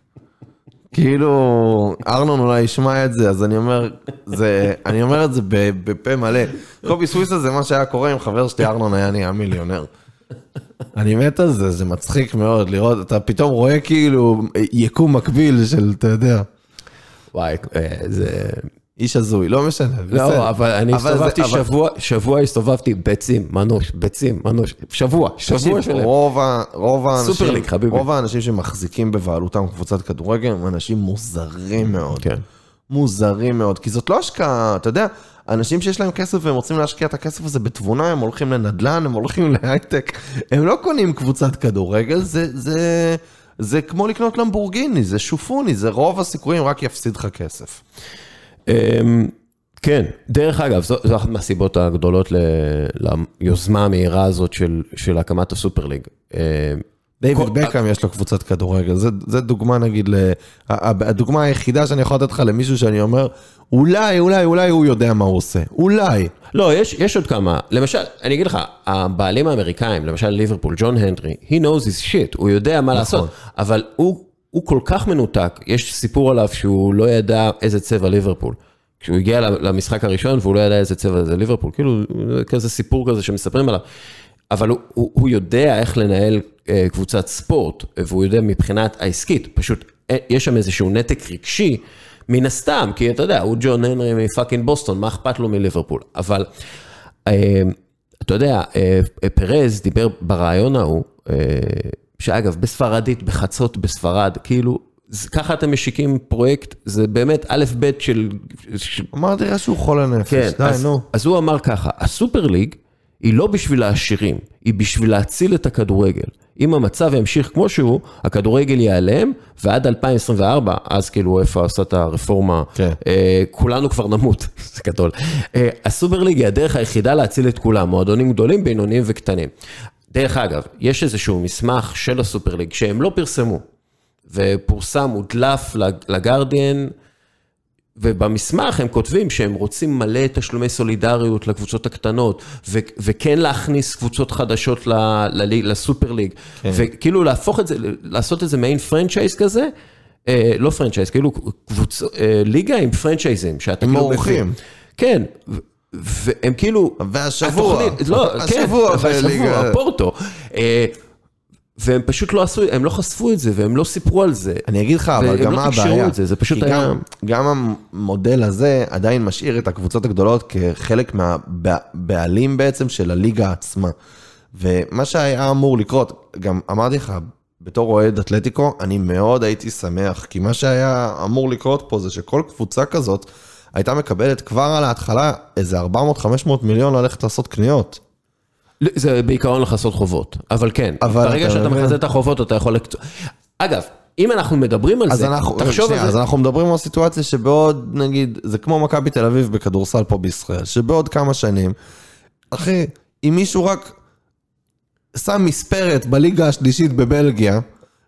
כאילו, ארנון אולי ישמע את זה, אז אני אומר, זה, אני אומר את זה ב- בפה מלא. קובי סוויסה זה מה שהיה קורה אם חבר שלי ארנון היה נהיה מיליונר. אני מת על זה, זה מצחיק מאוד לראות, אתה פתאום רואה כאילו יקום מקביל של, אתה יודע, וואי, אה, זה... איש הזוי, לא משנה, בסדר. לא, אבל אני אבל זה- הסתובבתי אבל- שבוע, שבוע הסתובבתי ביצים, מנוש, ביצים, מנוש, שבוע, שבוע שלם. רוב, ה- רוב האנשים, סופר ליג, חביבי. רוב האנשים שמחזיקים בבעלותם קבוצת כדורגל הם אנשים מוזרים מאוד. כן. מוזרים מאוד, כי זאת לא השקעה, אתה יודע, אנשים שיש להם כסף והם רוצים להשקיע את הכסף הזה בתבונה, הם הולכים לנדל"ן, הם הולכים להייטק, הם לא קונים קבוצת כדורגל, זה, זה, זה כמו לקנות למבורגיני, זה שופוני, זה רוב הסיכויים רק יפסיד לך כסף. אמ, כן, דרך אגב, זו, זו אחת מהסיבות הגדולות ל, ליוזמה המהירה הזאת של, של הקמת הסופר ליג. אמ, דיוויד בקאם יש לו קבוצת כדורגל, זה, זה דוגמה נגיד, ל... הדוגמה היחידה שאני יכול לתת לך למישהו שאני אומר, אולי, אולי, אולי הוא יודע מה הוא עושה, אולי. לא, יש, יש עוד כמה. למשל, אני אגיד לך, הבעלים האמריקאים, למשל ליברפול, ג'ון הנדרי, he knows his shit, הוא יודע מה לעשות, אבל הוא, הוא כל כך מנותק, יש סיפור עליו שהוא לא ידע איזה צבע ליברפול. כשהוא הגיע למשחק הראשון והוא לא ידע איזה צבע זה ליברפול, כאילו, כזה סיפור כזה שמספרים עליו. אבל הוא, הוא, הוא יודע איך לנהל אה, קבוצת ספורט, והוא יודע מבחינת העסקית, פשוט אה, יש שם איזשהו נתק רגשי, מן הסתם, כי אתה יודע, הוא ג'ון הנרי מפאקינג בוסטון, מה אכפת לו מליברפול? אבל אה, אתה יודע, אה, אה, פרז דיבר ברעיון ההוא, אה, שאגב, בספרדית, בחצות בספרד, כאילו, ככה אתם משיקים פרויקט, זה באמת א' ב' של... של אמרתי לך שהוא חולה נפש, כן, די, אז, נו. אז הוא אמר ככה, הסופר ליג היא לא בשביל העשירים, היא בשביל להציל את הכדורגל. אם המצב ימשיך כמו שהוא, הכדורגל ייעלם, ועד 2024, אז כאילו איפה עשה את הרפורמה, כן. אה, כולנו כבר נמות, זה גדול. אה, הסופר ליג היא הדרך היחידה להציל את כולם, מועדונים גדולים, בינוניים וקטנים. דרך אגב, יש איזשהו מסמך של הסופר ליג שהם לא פרסמו, ופורסם, הודלף לגרדיאן, ובמסמך הם כותבים שהם רוצים מלא תשלומי סולידריות לקבוצות הקטנות, ו- וכן להכניס קבוצות חדשות ל- ל- לסופר ליג, כן. וכאילו להפוך את זה, לעשות איזה מעין franchise כזה, אה, לא franchise, כאילו קבוצ... אה, ליגה עם פרנצ'ייזים, שאתה כאילו אורחים. מבין. כן, והם כאילו... והשבוע, התוכנית- לא, כן, השבוע והשבוע, בליגה. פורטו. אה, והם פשוט לא עשו, הם לא חשפו את זה, והם לא סיפרו על זה. אני אגיד לך, אבל והם גם לא מה תקשרו הבעיה? את זה, זה פשוט היה- גם, גם המודל הזה עדיין משאיר את הקבוצות הגדולות כחלק מהבעלים בעצם של הליגה עצמה. ומה שהיה אמור לקרות, גם אמרתי לך, בתור אוהד אתלטיקו, אני מאוד הייתי שמח, כי מה שהיה אמור לקרות פה זה שכל קבוצה כזאת הייתה מקבלת כבר על ההתחלה איזה 400-500 מיליון ללכת לעשות קניות. זה בעיקרון לכסות חובות, אבל כן, אבל ברגע אתה שאתה? מכסה את החובות אתה יכול... אגב, אם אנחנו מדברים על אז זה, אנחנו, תחשוב שנייה, על אז זה, אנחנו מדברים על סיטואציה שבעוד, נגיד, זה כמו מכבי תל אביב בכדורסל פה בישראל, שבעוד כמה שנים, אחי, אם מישהו רק שם מספרת בליגה השלישית בבלגיה,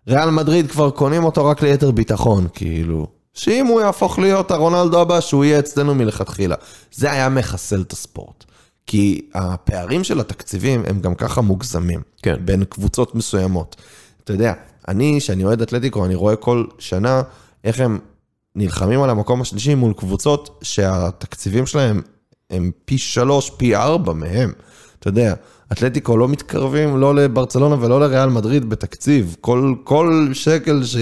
ריאל מדריד כבר קונים אותו רק ליתר ביטחון, כאילו. שאם הוא יהפוך להיות הרונלדו הבא, שהוא יהיה אצלנו מלכתחילה. זה היה מחסל את הספורט. כי הפערים של התקציבים הם גם ככה מוגזמים. כן. בין קבוצות מסוימות. אתה יודע, אני, שאני אוהד אתלטיקו, אני רואה כל שנה איך הם נלחמים על המקום השלישי מול קבוצות שהתקציבים שלהם הם פי שלוש, פי ארבע מהם. אתה יודע, אתלטיקו לא מתקרבים לא לברצלונה ולא לריאל מדריד בתקציב. כל, כל שקל ש...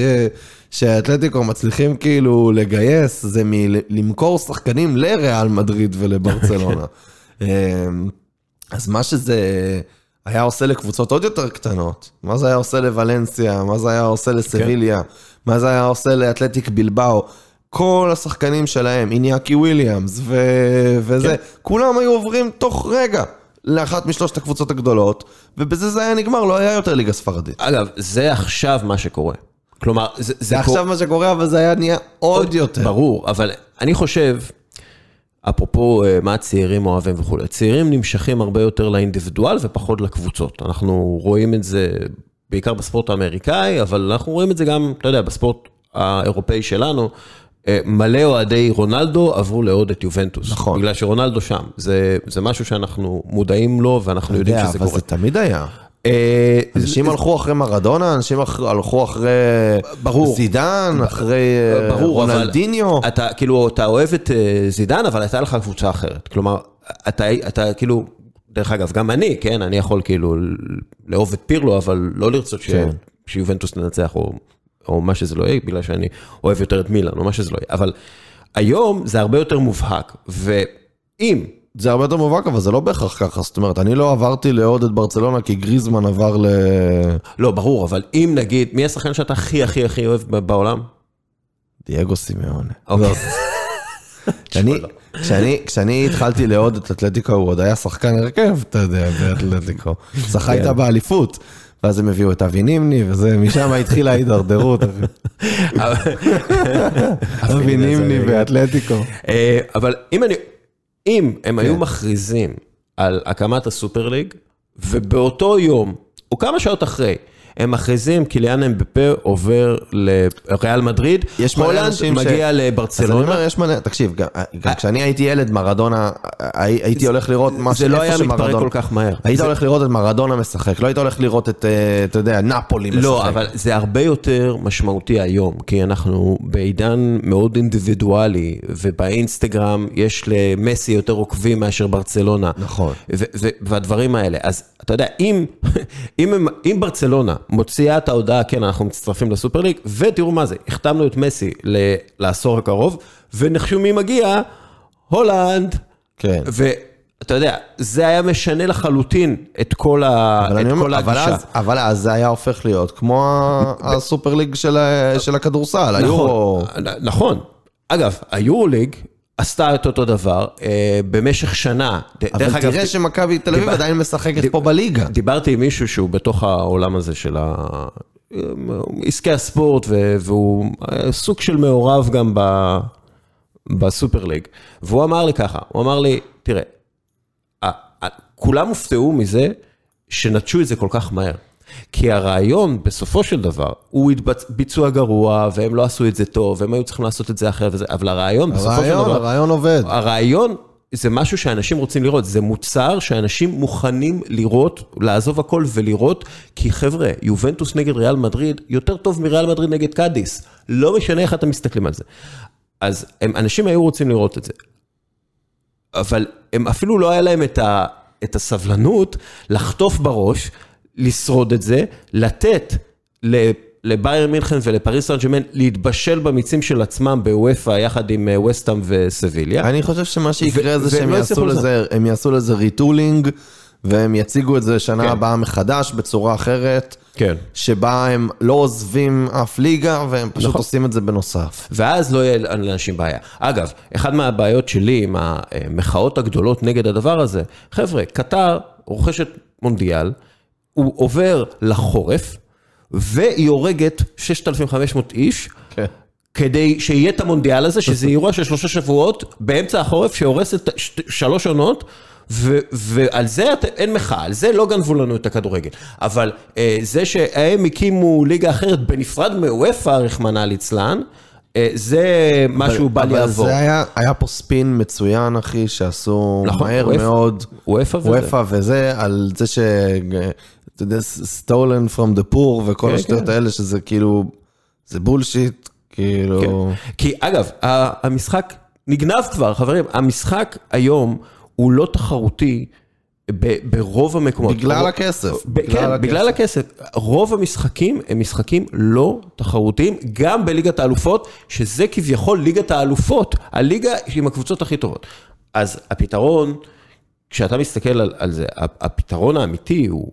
שהאתלטיקו מצליחים כאילו לגייס זה מלמכור שחקנים לריאל מדריד ולברצלונה. אמ, אז מה שזה היה עושה לקבוצות עוד יותר קטנות, מה זה היה עושה לוולנסיה, מה זה היה עושה לסביליה, מה זה היה עושה לאתלטיק בלבאו, כל השחקנים שלהם, איניאקי וויליאמס ו- וזה, כן. כולם היו עוברים תוך רגע לאחת משלושת הקבוצות הגדולות, ובזה זה היה נגמר, לא היה יותר ליגה ספרדית. אגב, זה עכשיו מה שקורה. כלומר, זה, זה קורה- עכשיו מה שקורה, אבל זה היה נהיה עוד יותר. ברור, אבל אני חושב, אפרופו אה, מה הצעירים אוהבים וכולי, צעירים נמשכים הרבה יותר לאינדיבידואל ופחות לקבוצות. אנחנו רואים את זה בעיקר בספורט האמריקאי, אבל אנחנו רואים את זה גם, אתה יודע, בספורט האירופאי שלנו. אה, מלא אוהדי רונלדו עברו לאוהד את יובנטוס. נכון. בגלל שרונלדו שם. זה, זה משהו שאנחנו מודעים לו ואנחנו יודעים יודע, שזה אבל קורה. זה תמיד היה. אה, אנשים הלכו אחרי מרדונה, אנשים הלכו אחרי ברור. זידן, אחרי ברור, אבל רונלדיניו. אתה כאילו, אתה אוהב את אה, זידן, אבל הייתה לך קבוצה אחרת. כלומר, אתה, אתה כאילו, דרך אגב, גם אני, כן, אני יכול כאילו לאהוב את פירלו, אבל לא לרצות ש... כן. שיובנטוס תנצח, או, או מה שזה לא יהיה, בגלל שאני אוהב יותר את מילאן, או מה שזה לא יהיה. אבל היום זה הרבה יותר מובהק, ואם... זה הרבה יותר מובהק, אבל זה לא בהכרח ככה. זאת אומרת, אני לא עברתי לעוד את ברצלונה כי גריזמן עבר ל... לא, ברור, אבל אם נגיד, מי השחקן שאתה הכי הכי הכי אוהב בעולם? דייגו סימאונה. אוקיי. כשאני, כשאני, כשאני התחלתי לאהוד את אתלטיקו, הוא עוד היה שחקן הרכב, אתה יודע, באתלטיקו. זכה כן. איתה באליפות. ואז הם הביאו את אבי נימני, וזה, משם התחילה ההידרדרות. אבי נימני באתלטיקו. אה, אבל אם אני, אם הם היו כן. מכריזים על הקמת הסופר ליג, ובאותו יום, או כמה שעות אחרי, הם מכריזים, קיליאן אמבפה עובר לריאל מדריד, הולנד אנשים ש- מגיע אז אני לברצלונה. אומר, יש מלא, תקשיב, גם, גם כשאני הייתי ילד, מרדונה, הי- הייתי הולך לראות מה זה לא היה מתפרק כל כך מהר. היית זה- הולך לראות את מרדונה משחק, לא היית הולך לראות את, אה, אתה יודע, נפולי משחק. לא, אבל זה הרבה יותר משמעותי היום, כי אנחנו בעידן מאוד אינדיבידואלי, ובאינסטגרם יש למסי יותר עוקבים מאשר ברצלונה. נכון. והדברים האלה. אז אתה יודע, אם, אם, אם ברצלונה מוציאה את ההודעה, כן, אנחנו מצטרפים לסופר ליג, ותראו מה זה, החתמנו את מסי ל- לעשור הקרוב, ונחשו מי מגיע, הולנד. כן. ואתה יודע, זה היה משנה לחלוטין את כל, ה- את אומר, כל אבל הגישה. אז, אבל אז זה היה הופך להיות כמו הסופר ליג של, ה- של הכדורסל, היורו. נכון, נכון. אגב, היורוליג עשתה את אותו דבר אה, במשך שנה. אבל תראה שמכבי תל אביב עדיין משחקת פה בליגה. דיברתי עם מישהו שהוא בתוך העולם הזה של. עסקי הספורט, והוא אה, סוג של מעורב גם ב... בסופר ליג. והוא אמר לי ככה, הוא אמר לי, תראה, כולם הופתעו מזה שנטשו את זה כל כך מהר. כי הרעיון, בסופו של דבר, הוא התבצ- ביצוע גרוע, והם לא עשו את זה טוב, והם היו צריכים לעשות את זה אחרת וזה, אבל הרעיון, בסופו של הרעיון, דבר... הרעיון עובד. הרעיון זה משהו שאנשים רוצים לראות, זה מוצר שאנשים מוכנים לראות, לעזוב הכל ולראות, כי חבר'ה, יובנטוס נגד ריאל מדריד, יותר טוב מריאל מדריד נגד קאדיס. לא משנה איך אתם מסתכלים על זה. אז הם, אנשים היו רוצים לראות את זה. אבל הם אפילו לא היה להם את, ה, את הסבלנות לחטוף בראש, לשרוד את זה, לתת לבאיירן מינכן ולפריס סן ז'רמן להתבשל במיצים של עצמם בוופא יחד עם אה, ווסטהאם וסביליה. אני חושב שמה שיקרה זה שהם לא יעשו לזה, הם יעשו לזה retooling, והם יציגו את זה שנה כן. הבאה מחדש בצורה אחרת, כן. שבה הם לא עוזבים אף ליגה, והם פשוט נכון. עושים את זה בנוסף. ואז לא יהיה לאנשים בעיה. אגב, אחת מהבעיות שלי עם המחאות הגדולות נגד הדבר הזה, חבר'ה, קטר רוכשת מונדיאל, הוא עובר לחורף, והיא הורגת 6,500 איש. כן. כדי שיהיה את המונדיאל הזה, שזה אירוע של שלושה שבועות באמצע החורף שהורס את שלוש עונות, ו- ועל זה את- אין מחאה, על זה לא גנבו לנו את הכדורגל. אבל אה, זה שהם הקימו ליגה אחרת בנפרד מוופא, רחמנא ליצלן, אה, זה משהו בל אבל יעבור. זה היה, היה פה ספין מצוין, אחי, שעשו נכון, מהר וופא. מאוד. וופא וזה. וזה, על זה ש... אתה יודע, stolen from the poor וכל כן, השטויות כן. האלה, שזה כאילו, זה בולשיט, כאילו... כן. כי אגב, המשחק נגנב כבר, חברים, המשחק היום הוא לא תחרותי ב- ברוב המקומות. בגלל רוב- הכסף, ב- בגלל כן, הכסף. בגלל הכסף. רוב המשחקים הם משחקים לא תחרותיים, גם בליגת האלופות, שזה כביכול ליגת האלופות, הליגה עם הקבוצות הכי טובות. אז הפתרון, כשאתה מסתכל על, על זה, הפתרון האמיתי הוא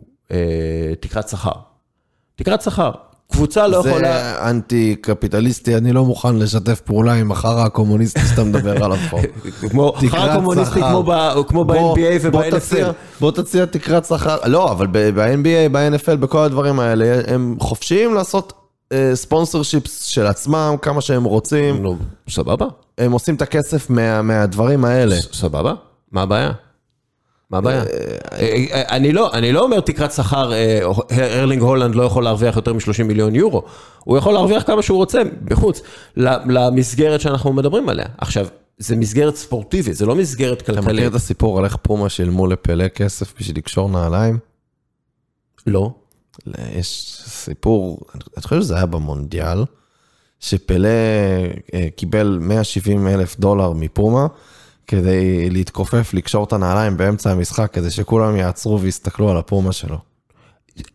תקרת שכר. תקרת שכר. קבוצה לא יכולה... זה אנטי קפיטליסטי, אני לא מוכן לשתף פעולה עם החרא הקומוניסטי שאתה מדבר עליו פה. חרא קומוניסטי. כמו ב-NBA וב-NFL. בוא תציע תקרת שכר, לא, אבל ב-NBA, ב-NFL, בכל הדברים האלה, הם חופשיים לעשות ספונסר שיפס של עצמם, כמה שהם רוצים, סבבה, הם עושים את הכסף מה- מהדברים האלה. סבבה, מה הבעיה? מה הבעיה? אה, אה, אני לא, אני לא אומר תקרת שכר, אה, ארלינג הולנד לא יכול להרוויח יותר מ-30 מיליון יורו. הוא יכול להרוויח כמה שהוא רוצה, בחוץ, למסגרת שאנחנו מדברים עליה. עכשיו, זה מסגרת ספורטיבית, זה לא מסגרת אתה מכיר כלכלית. את הסיפור על איך פומה שילמו לפלא כסף בשביל לקשור נעליים? לא. יש סיפור, אני חושב שזה היה במונדיאל, שפלא אה, קיבל 170 אלף דולר מפומה, כדי להתכופף, לקשור את הנעליים באמצע המשחק, כדי שכולם יעצרו ויסתכלו על הפומה שלו.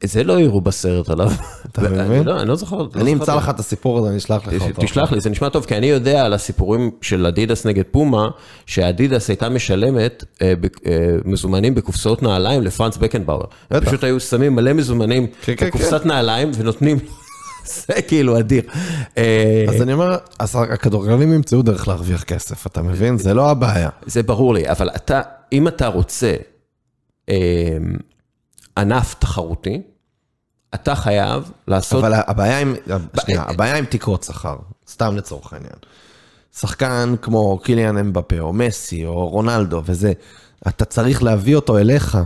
זה לא יראו בסרט עליו. אתה מבין? לא- אני לא זוכר. לא אני אמצא. לך את הסיפור הזה, אני אשלח לך אותו. תשלח לי, זה נשמע טוב, כי אני יודע על הסיפורים של אדידס נגד פומה, שאדידס הייתה משלמת אה, אה, מזומנים בקופסאות נעליים לפרנץ בקנבאואר. הם. פשוט היו שמים מלא מזומנים כן, כן, בקופסת נעליים ונותנים, זה כאילו אדיר. אה, אז אני אומר, אז הכדורגלנים ימצאו דרך להרוויח כסף, אתה מבין? זה לא הבעיה. זה ברור לי, אבל אתה, אם אתה רוצה אה, ענף תחרותי, אתה חייב לעשות... אבל הבעיה עם, שנייה, הבעיה עם תקרות שכר, סתם לצורך העניין. שחקן כמו קיליאן אמבפה, או מסי, או רונלדו, וזה, אתה צריך להביא אותו אליך,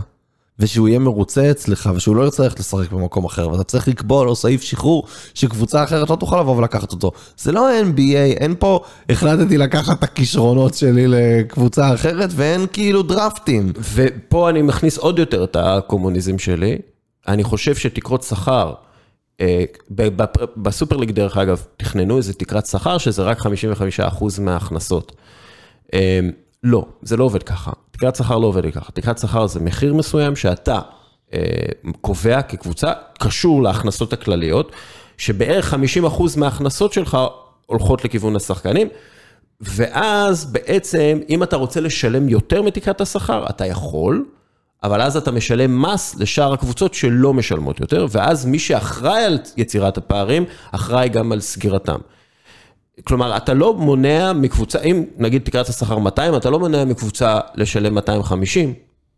ושהוא יהיה מרוצה אצלך, ושהוא לא ירצה ללכת לשחק במקום אחר, ואתה צריך לקבוע לו סעיף שחרור, שקבוצה אחרת לא תוכל לבוא ולקחת אותו. זה לא NBA, אין פה, החלטתי לקחת את הכישרונות שלי לקבוצה אחרת, ואין כאילו דרפטים. ופה אני מכניס עוד יותר את הקומוניזם שלי. אני חושב שתקרות שכר, אה, בסופרליג דרך אגב, תכננו איזה תקרת שכר שזה רק 55% מההכנסות. לא, זה לא עובד ככה. תקרת שכר לא עובד ככה. תקרת שכר זה מחיר מסוים שאתה אה, קובע כקבוצה, קשור להכנסות הכלליות, שבערך 50% מההכנסות שלך הולכות לכיוון השחקנים. ואז בעצם, אם אתה רוצה לשלם יותר מתקרת השכר, אתה יכול, אבל אז אתה משלם מס לשאר הקבוצות שלא משלמות יותר, ואז מי שאחראי על יצירת הפערים, אחראי גם על סגירתם. כלומר, אתה לא מונע מקבוצה, אם נגיד תקרת השכר 200, אתה לא מונע מקבוצה לשלם 250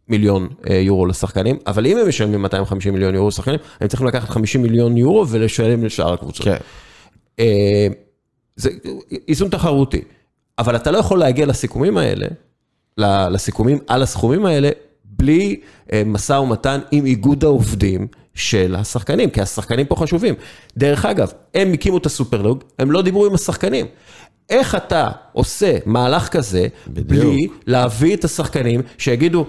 מיליון אה, יורו לשחקנים, אבל אם הם משלמים 250 מיליון יורו לשחקנים, הם צריכים לקחת 50 מיליון יורו ולשלם לשאר הקבוצות. כן. אה, זה איזון תחרותי, אבל אתה לא יכול להגיע לסיכומים האלה, לסיכומים על הסכומים האלה, בלי אה, משא ומתן עם איגוד העובדים של השחקנים, כי השחקנים פה חשובים. דרך אגב, הם הקימו את הסופרלוג, הם לא דיברו עם השחקנים. איך אתה עושה מהלך כזה, בדיוק. בלי להביא את השחקנים שיגידו,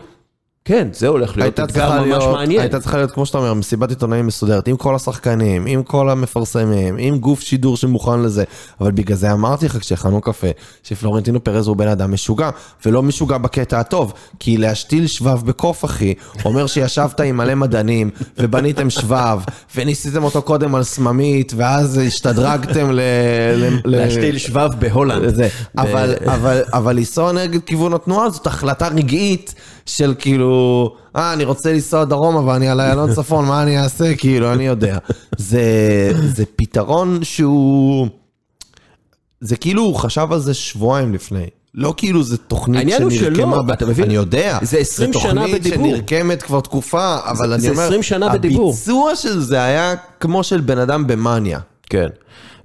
כן, זה הולך להיות אתגר ממש להיות, מעניין. הייתה צריכה להיות, כמו שאתה אומר, מסיבת עיתונאים מסודרת, עם כל השחקנים, עם כל המפרסמים, עם גוף שידור שמוכן לזה. אבל בגלל זה אמרתי לך כשאכלנו קפה, שפלורנטינו פרז הוא בן אדם משוגע, ולא משוגע בקטע הטוב. כי להשתיל שבב בקוף, אחי, אומר שישבת עם מלא מדענים, ובניתם שבב, וניסיתם אותו קודם על סממית, ואז השתדרגתם ל... ל- להשתיל שבב בהולנד. זה, אבל, אבל, אבל לנסוע נגד כיוון התנועה זאת החלטה רגעית של כאילו, אה, אני רוצה לנסוע דרומה ואני על איילון צפון, מה אני אעשה? כאילו, אני יודע. זה, זה פתרון שהוא... זה כאילו הוא חשב על זה שבועיים לפני. לא כאילו זה תוכנית שנרקמה, שלא, ב- אתה מבין? אני יודע, זה 20 שנה תוכנית בדיבור. שנרקמת כבר תקופה, אבל אני זה אומר, 20 שנה בדיבור. הביצוע של זה היה כמו של בן אדם במאניה. כן.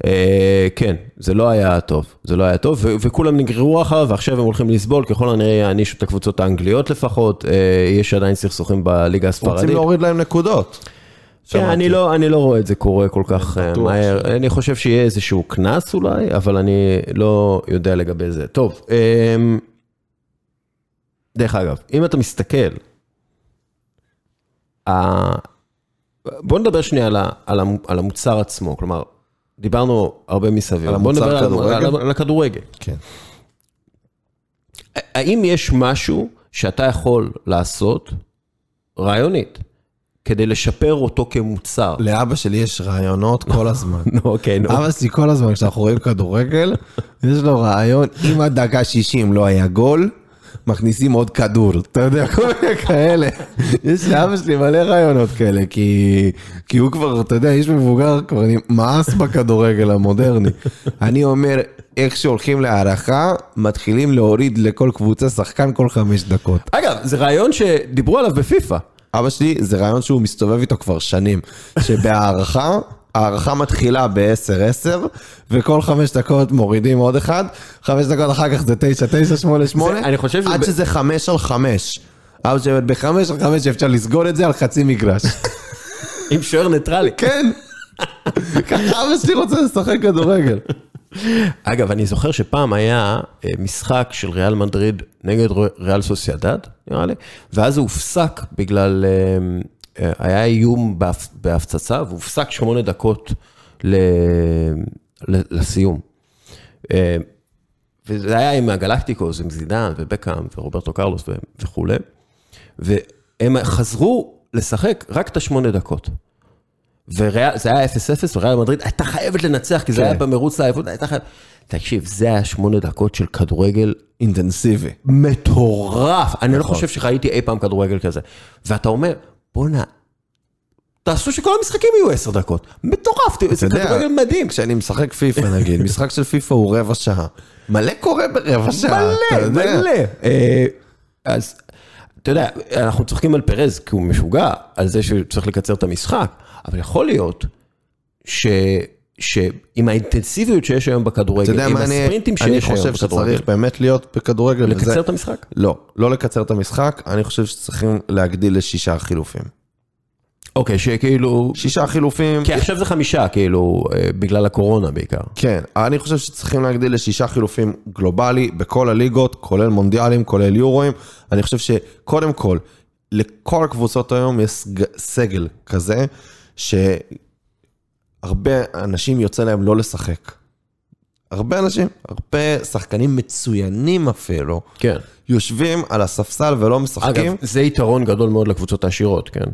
אה, כן, זה לא היה טוב, זה לא היה טוב, וכולם נגררו אחריו, ועכשיו הם הולכים לסבול, ככל הנראה יענישו את הקבוצות האנגליות לפחות, אה, יש עדיין סכסוכים בליגה רוצים הספרדית. להוריד להם נקודות. כן. אני לא, אני לא רואה את זה קורה כל כך אה, מהר, אני חושב שיהיה איזשהו קנס אולי, אבל אני לא יודע לגבי זה. טוב, דרך אגב, אם אתה מסתכל, בוא נדבר שנייה על המוצר עצמו, כלומר, דיברנו הרבה מסביב, על בוא נדבר על- כדורגל? על- על הכדורגל. כן. האם יש משהו שאתה יכול לעשות רעיונית כדי לשפר אותו כמוצר? לאבא שלי יש רעיונות כל הזמן. אוקיי, נו. אבא שלי כל הזמן, כשאנחנו רואים כדורגל, יש לו רעיון, אם עד דקה 60 לא היה גול, מכניסים עוד כדור. אתה יודע, כל מיני כאלה. יש לאבא שלי מלא רעיונות כאלה, כי, כי הוא כבר, אתה יודע, איש מבוגר, כבר מאס בכדורגל המודרני. אני אומר, איך שהולכים להערכה, מתחילים להוריד לכל קבוצה שחקן כל חמש דקות. אגב, זה רעיון שדיברו עליו בפיפא. אבא שלי, זה רעיון שהוא מסתובב איתו כבר שנים, שבהערכה, הערכה מתחילה ב-10-10, וכל חמש דקות מורידים עוד אחד, חמש דקות אחר כך זה 9-9-8-8, זה- אני חושב עד שזה חמש על חמש. אבא שלי אומר, בחמש על חמש אפשר לסגור את זה על חצי מגרש. עם שוער ניטרלי. כן, ככה אבא שלי רוצה לשחק כדורגל. אגב, אני זוכר שפעם היה אה, משחק של ריאל מדריד נגד ריאל סוסיידד, נראה לי, ואז זה הופסק בגלל, אה, היה איום בהפ- בהפצצה, והופסק שמונה דקות ל- לסיום. אה, וזה היה עם הגלקטיקוס, עם זידן ובקאם ורוברטו קרלוס ו- וכולי, והם חזרו לשחק רק את השמונה דקות. וזה היה 0-0, וריאל מדריד הייתה חייבת לנצח, כי זה כן. היה במרוץ לאליפות, הייתה חייבת... תקשיב, זה היה שמונה דקות של כדורגל אינטנסיבי. מטורף. אני לא נכון. חושב שראיתי אי פעם כדורגל כזה. ואתה אומר, בואנה, תעשו שכל המשחקים יהיו עשר דקות. מטורף, זה כדורגל מדהים. כשאני משחק פיפא נגיד, משחק של פיפא הוא רבע שעה. מלא קורה ברבע שעה, אתה מלא, יודע. מלא. אה, אז, אתה יודע, אנחנו צוחקים על פרז כי הוא משוגע, על זה שהוא צריך לקצר את המשחק, אבל יכול להיות ש... שעם האינטנסיביות שיש היום בכדורגל, עם אני, הספרינטים אני שיש היום חושב בכדורגל, שצריך באמת להיות בכדורגל. לקצר וזה- את המשחק? לא, לא לקצר את המשחק, אני חושב שצריכים להגדיל לשישה חילופים. אוקיי, שכאילו, שישה חילופים, כי עכשיו זה חמישה, כאילו, אה, בגלל הקורונה בעיקר. כן, אני חושב שצריכים להגדיל לשישה חילופים גלובלי בכל הליגות, כולל מונדיאלים, כולל יורואים. אני חושב שקודם כל, לכל הקבוצות היום יש סג- סגל כזה, שהרבה אנשים יוצא להם לא לשחק. הרבה אנשים, הרבה שחקנים מצוינים אפילו, כן. יושבים על הספסל ולא משחקים. אגב, זה יתרון גדול מאוד לקבוצות העשירות, כן?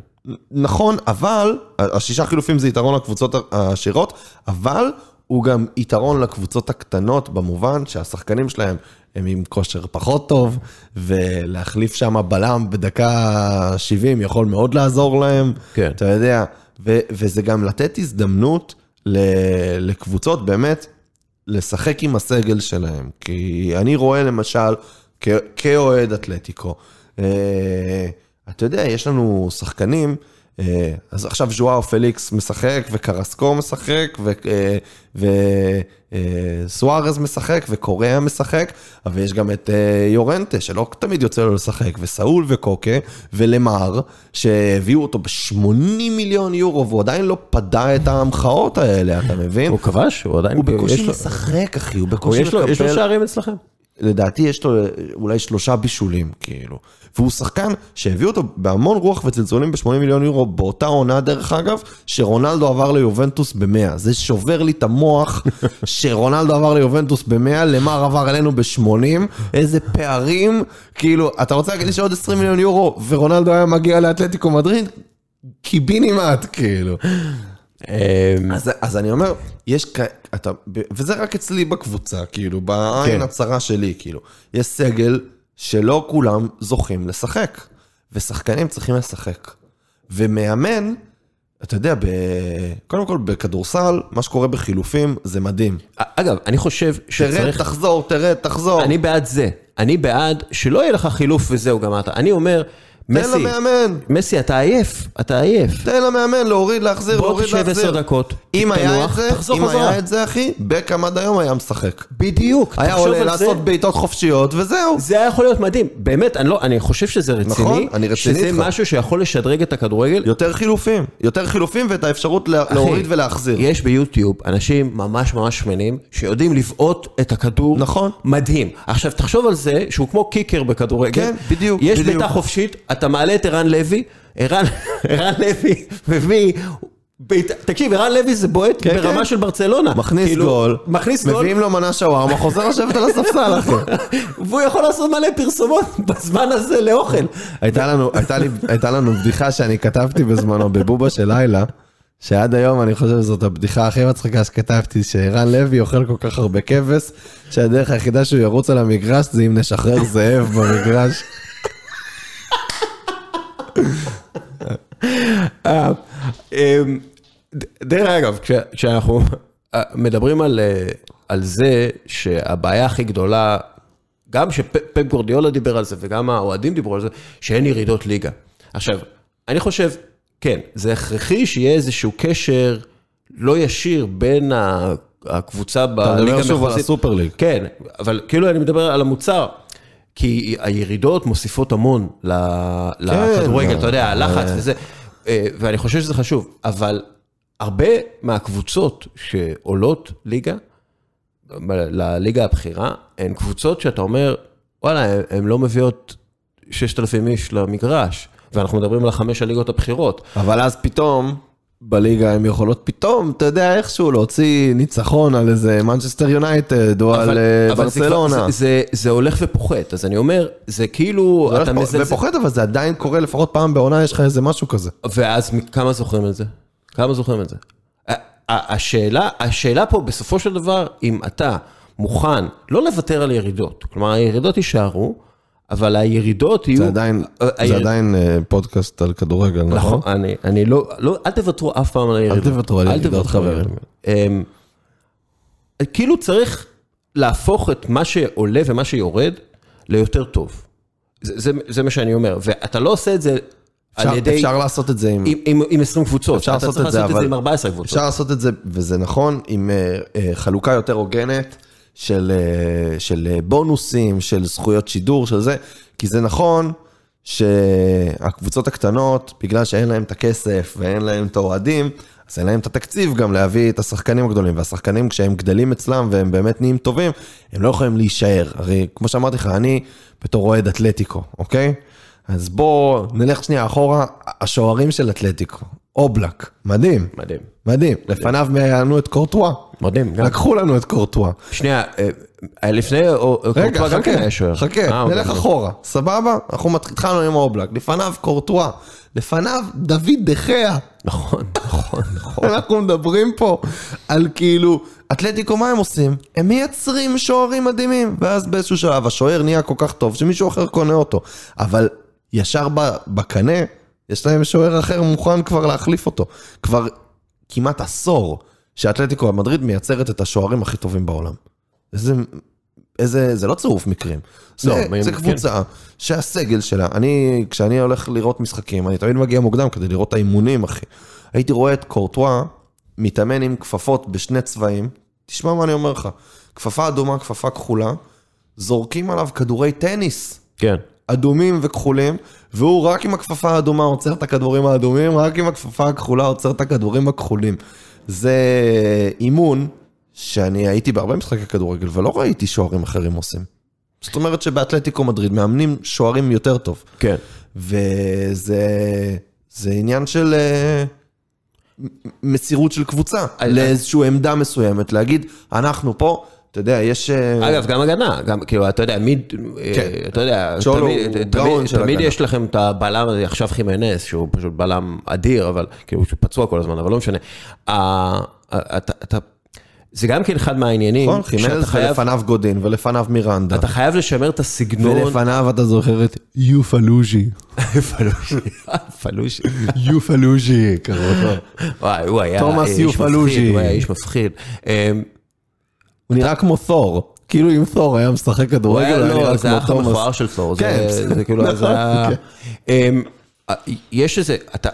נכון, אבל, השישה חילופים זה יתרון לקבוצות העשירות, אבל הוא גם יתרון לקבוצות הקטנות במובן שהשחקנים שלהם הם עם כושר פחות טוב, ולהחליף שם בלם בדקה 70 יכול מאוד לעזור להם, כן. אתה יודע, ו- וזה גם לתת הזדמנות ל- לקבוצות באמת לשחק עם הסגל שלהם, כי אני רואה למשל, כ- כאוהד אתלטיקו, אה, אתה יודע, יש לנו שחקנים, אז עכשיו ז'ואר פליקס משחק, וקרסקו משחק, וסוארז משחק, וקוריאה משחק, אבל יש גם את אה, יורנטה, שלא תמיד יוצא לו לשחק, וסאול וקוקה, ולמר, שהביאו אותו ב-80 מיליון יורו, והוא עדיין לא פדה את ההמחאות האלה, אתה מבין? הוא כבש? הוא עדיין... הוא בקושי משחק, אחי, הוא בקושי לו- יש לו מקבל... שערים אצלכם? לדעתי יש לו אולי שלושה בישולים, כאילו. והוא שחקן שהביא אותו בהמון רוח וצלצולים ב-80 מיליון יורו, באותה עונה דרך אגב, שרונלדו עבר ליובנטוס ב-100. זה שובר לי את המוח שרונלדו עבר ליובנטוס ב-100, למר עבר אלינו ב-80, איזה פערים, כאילו, אתה רוצה להגיד לי שעוד 20 מיליון יורו ורונלדו היה מגיע לאתלטיקו מדריד? קיבינימט, כאילו. אמ, אז, אז אני אומר, יש, כ- אתה, וזה רק אצלי בקבוצה, כאילו, בעין כן. הצרה שלי, כאילו. יש סגל שלא כולם זוכים לשחק, ושחקנים צריכים לשחק. ומאמן, אתה יודע, ב... קודם כל בכדורסל, מה שקורה בחילופים זה מדהים. אגב, אני חושב תרד, שצריך... תחזור, תרד, תחזור. אני בעד זה. אני בעד שלא יהיה לך חילוף וזהו, גמרת. אני אומר, תן מסי, למאמן, מסי, אתה עייף, אתה עייף. תן למאמן להוריד, להחזיר, בוא להוריד, תשב להחזיר. עשר דקות, אם היה את זה, תחזור אם חזרה. היה את זה, אחי, בקאם עד היום היה משחק. בדיוק, היה תחשוב עולה על זה. לעשות בעיטות חופשיות, וזהו. זה היה יכול להיות מדהים. באמת, אני, לא, אני חושב שזה רציני. נכון, אני רציני שזה איתך. משהו שיכול לשדרג את הכדורגל. יותר חילופים, יותר חילופים ואת האפשרות לה- להוריד ולהחזיר. יש ביוטיוב אנשים ממש ממש שמנים, שיודעים לבעוט את הכדור. נכון. מדהים. עכשיו, תחשוב על זה שהוא כמו קיקר בכדורגל. כן, בדיוק, יש בדיוק. בעיטה חופשית, אתה מעלה את ערן לוי, ערן לוי מביא... בעיטה- תקשיב, ערן לוי זה בועט כן, ברמה כן. של ברצלונה. מכניס כאילו, גול, מכניס גול, מביאים לו מנה שווארמה, חוזר לשבת על הספסל, אחי. והוא יכול לעשות מלא פרסומות בזמן הזה לאוכל. הייתה לנו, הייתה לי, הייתה לנו בדיחה שאני כתבתי בזמנו בבובה של לילה, שעד היום אני חושב שזאת הבדיחה הכי מצחיקה שכתבתי, שערן לוי אוכל כל כך הרבה כבש, שהדרך היחידה שהוא ירוץ על המגרש זה אם נשחרר זאב במגרש. אה, ד- דרך אגב, כש- כשאנחנו אה, מדברים על, אה, על זה שהבעיה הכי גדולה, גם שפפ גורדיולה דיבר על זה וגם האוהדים דיברו על זה, שאין ירידות ליגה. עכשיו, אני חושב, כן, זה הכרחי שיהיה איזשהו קשר לא ישיר בין הקבוצה בליגה מדבר שוב על המחוזית. הסופר ליג. כן, אבל כאילו אני מדבר על המוצר. כי הירידות מוסיפות המון ל- לכדורגל, אתה יודע, הלחץ וזה, אה, ואני חושב שזה חשוב, אבל הרבה מהקבוצות שעולות ליגה, לליגה הבכירה, הן קבוצות שאתה אומר, וואלה, הן לא מביאות 6,000 איש למגרש, ואנחנו מדברים על החמש הליגות הבכירות. אבל אז פתאום, בליגה הן יכולות פתאום, אתה יודע, איכשהו להוציא ניצחון על איזה מנצ'סטר יונייטד או על אה, אבל זה ברצלונה. זה- זה- זה הולך ופוחת, אז אני אומר, זה כאילו, זה אתה מזלזל. ופוחת, אבל זה עדיין קורה לפחות פעם בעונה, יש לך איזה משהו כזה. ואז כמה זוכרים את זה? כמה זוכרים את זה? השאלה, השאלה פה בסופו של דבר, אם אתה מוכן לא לוותר על ירידות, כלומר הירידות יישארו, אבל הירידות יהיו... זה עדיין, אה, זה היריד- עדיין אה, פודקאסט על כדורגל, נכון, נכון? אני, אני לא, לא, אל תוותרו אף פעם על הירידות. תוותרו על ירידות, חברים. ירידות. אמ, כאילו צריך להפוך את מה שעולה ומה שיורד ליותר טוב. זה, זה, זה מה שאני אומר, ואתה לא עושה את זה אפשר, על ידי... אפשר לעשות את זה עם... עם, עם, עם 20 קבוצות. אפשר לעשות את זה, לעשות את אבל- זה עם 14 קבוצות. אפשר לעשות את זה, וזה נכון, עם אה, אה, חלוקה יותר הוגנת של, אה, של אה, בונוסים, של זכויות שידור, של זה, כי זה נכון שהקבוצות הקטנות, בגלל שאין להם את הכסף ואין להם את האוהדים, אז אין להם את התקציב גם להביא את השחקנים הגדולים, והשחקנים כשהם גדלים אצלם והם באמת נהיים טובים, הם לא יכולים להישאר. הרי כמו שאמרתי לך, אני בתור אוהד אתלטיקו, אוקיי? אז בוא נלך שנייה אחורה, השוערים של אתלטיקו, אובלק, מדהים. מדהים. מדהים, לפניו לנו את קורטואה. מדהים. לקחו לנו את קורטואה. שנייה, אה, לפני, או- או- רגע, קורטואה גם כן חכה, היה שוער. חכה, אה, נלך אוקיי. אחורה, סבבה? אנחנו התחלנו עם אובלק, לפניו קורטואה, לפניו דוד דחיה. נכון, נכון, נכון. אנחנו מדברים פה על כאילו, אתלטיקו מה הם עושים? הם מייצרים שוערים מדהימים, ואז באיזשהו שלב השוער נהיה כל כך טוב שמישהו אחר קונה אותו. אבל ישר בקנה, יש להם שוער אחר מוכן כבר להחליף אותו. כבר כמעט עשור שאתלטיקו מדריד מייצרת את השוערים הכי טובים בעולם. איזה... איזה, זה לא צירוף מקרים, זה, לא, זה כן. קבוצה שהסגל שלה, אני, כשאני הולך לראות משחקים, אני תמיד מגיע מוקדם כדי לראות את האימונים, אחי. הייתי רואה את קורטואה מתאמן עם כפפות בשני צבעים, תשמע מה אני אומר לך, כפפה אדומה, כפפה כחולה, זורקים עליו כדורי טניס, כן. אדומים וכחולים, והוא רק עם הכפפה האדומה עוצר את הכדורים האדומים, רק עם הכפפה הכחולה עוצר את הכדורים הכחולים. זה אימון שאני הייתי בהרבה משחקי כדורגל ולא ראיתי שוערים אחרים עושים. זאת אומרת שבאתלטיקו מדריד מאמנים שוערים יותר טוב. כן. וזה זה עניין של אה, מסירות של קבוצה, לאיזושהי עמדה מסוימת, להגיד, אנחנו פה, אתה יודע, יש... אה, אגב, גם הגנה, גם כאילו, אתה יודע, מי, כן. אה, אתה יודע, תמיד- תמיד- תמיד הגנה. יש לכם את הבלם הזה, עכשיו חימנס, שהוא פשוט בלם אדיר, אבל כאילו, הוא פצוע כל הזמן, אבל לא משנה. אתה- אתה- זה גם כן אחד מהעניינים, נכון, חימנז חייב- ולפניו גודין ולפניו מירנדה. אתה חייב לשמר את הסגנון. ולפניו אתה זוכר את יופלוז'י. פלושי. יופלוז'י, קראו לו. וואי, הוא היה איש. מפחיד, הוא היה איש מפחיד. הוא נראה כמו תור. כאילו אם תור היה משחק כדורגל, היה, הוא היה לא, נראה זה היה כמו האח המכוער. של תור, כן, זה- בסדר. זה כאילו, נכון, זה היה... כן. אמ, יש איזה, אתה-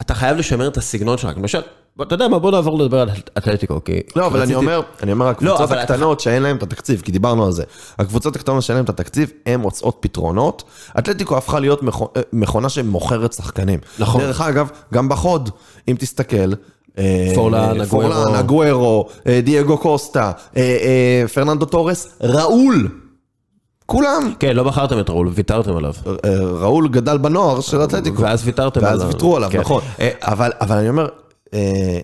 אתה חייב לשמר את הסגנון שלך, למשל, אתה יודע מה, בוא נעבור לדבר על אתלטיקו, כי... לא, אבל אני אומר, אני אומר, לא, הקבוצות הקטנות שאין להן את התקציב, כי דיברנו על זה. הקבוצות הקטנות שאין להן את התקציב, הן מוצאות פתרונות. אתלטיקו הפכה להיות אה, מכונה שמוכרת שחקנים. נכון. דרך אגב, גם בחוד, אם תסתכל, פורלן, פורלן, אגוארו. אגוארו, אה, דייגו קוסטה, אה, אה, פרננדו תורס, ראול. כולם. כן, לא בחרתם את ראול, ויתרתם עליו. אה, ראול גדל בנוער של אתלטיקו. ואז ויתרתם ואז עליו. ויתרו עליו, כן. נכון. אה, אבל, אני אומר, אה,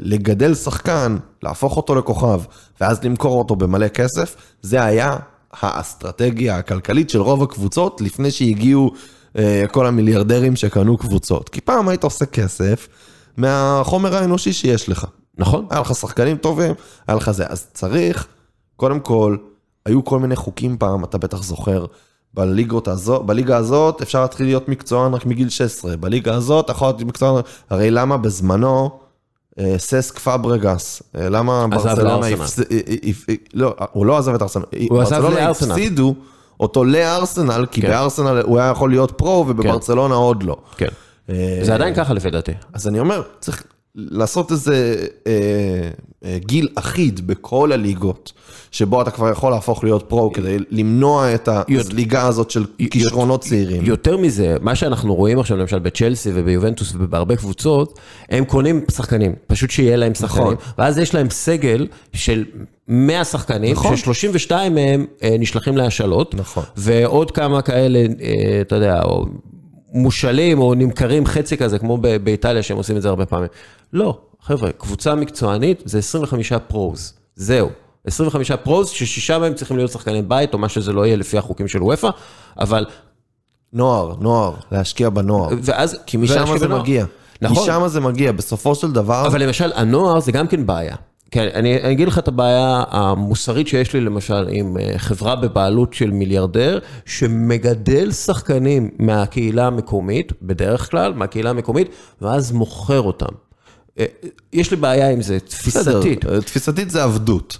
לגדל שחקן, להפוך אותו לכוכב, ואז למכור אותו במלא כסף, זה היה האסטרטגיה הכלכלית של רוב הקבוצות לפני שהגיעו אה, כל המיליארדרים שקנו קבוצות. כי פעם היית עושה כסף מהחומר האנושי שיש לך. נכון. היה לך שחקנים טובים, היה לך זה. אז צריך, קודם כל, היו כל מיני חוקים פעם, אתה בטח זוכר, בליגות הזאת, בליגה הזאת אפשר להתחיל להיות מקצוען רק מגיל 16, בליגה הזאת יכול להיות מקצוען, הרי למה בזמנו אה, ססק פאברגס, אה, למה ברצלונה. הפס... אה, לא, הוא לא עזב את ארסנל, הוא עזב ברצלונה לארסנל. הפסידו אותו לארסנל, כי כן. בארסנל הוא היה יכול להיות פרו ובברצלונה עוד לא. כן. זה עדיין ככה לפי דעתי. אז אני אומר, צריך לעשות איזה אה, אה, גיל אחיד בכל הליגות, שבו אתה כבר יכול להפוך להיות פרו כדי למנוע את הזליגה הזאת של כישרונות צעירים. יותר מזה, מה שאנחנו רואים עכשיו למשל בצ'לסי וביובנטוס ובהרבה קבוצות, הם קונים שחקנים, פשוט שיהיה להם שחקנים, נכון. ואז יש להם סגל של 100 שחקנים, נכון. ש-32 מהם אה, נשלחים להשאלות, נכון. ועוד כמה כאלה, אה, אתה יודע, או מושאלים או נמכרים חצי כזה, כמו באיטליה שהם עושים את זה הרבה פעמים. לא, חבר'ה, קבוצה מקצוענית זה 25 פרוז, זהו. 25 פרוז, ששישה מהם צריכים להיות שחקני בית, או מה שזה לא יהיה לפי החוקים של וופא, אבל נוער, נוער, להשקיע בנוער. ואז... כי משם זה בנוער. מגיע. נכון. משם זה מגיע, בסופו של דבר, אבל למשל, הנוער זה גם כן בעיה. כן, אני, אני אגיד לך את הבעיה המוסרית שיש לי למשל עם אה, חברה בבעלות של מיליארדר, שמגדל שחקנים מהקהילה המקומית, בדרך כלל, מהקהילה המקומית, ואז מוכר אותם. אה, יש לי בעיה עם זה, תפיסתית. תפיסתית זה עבדות.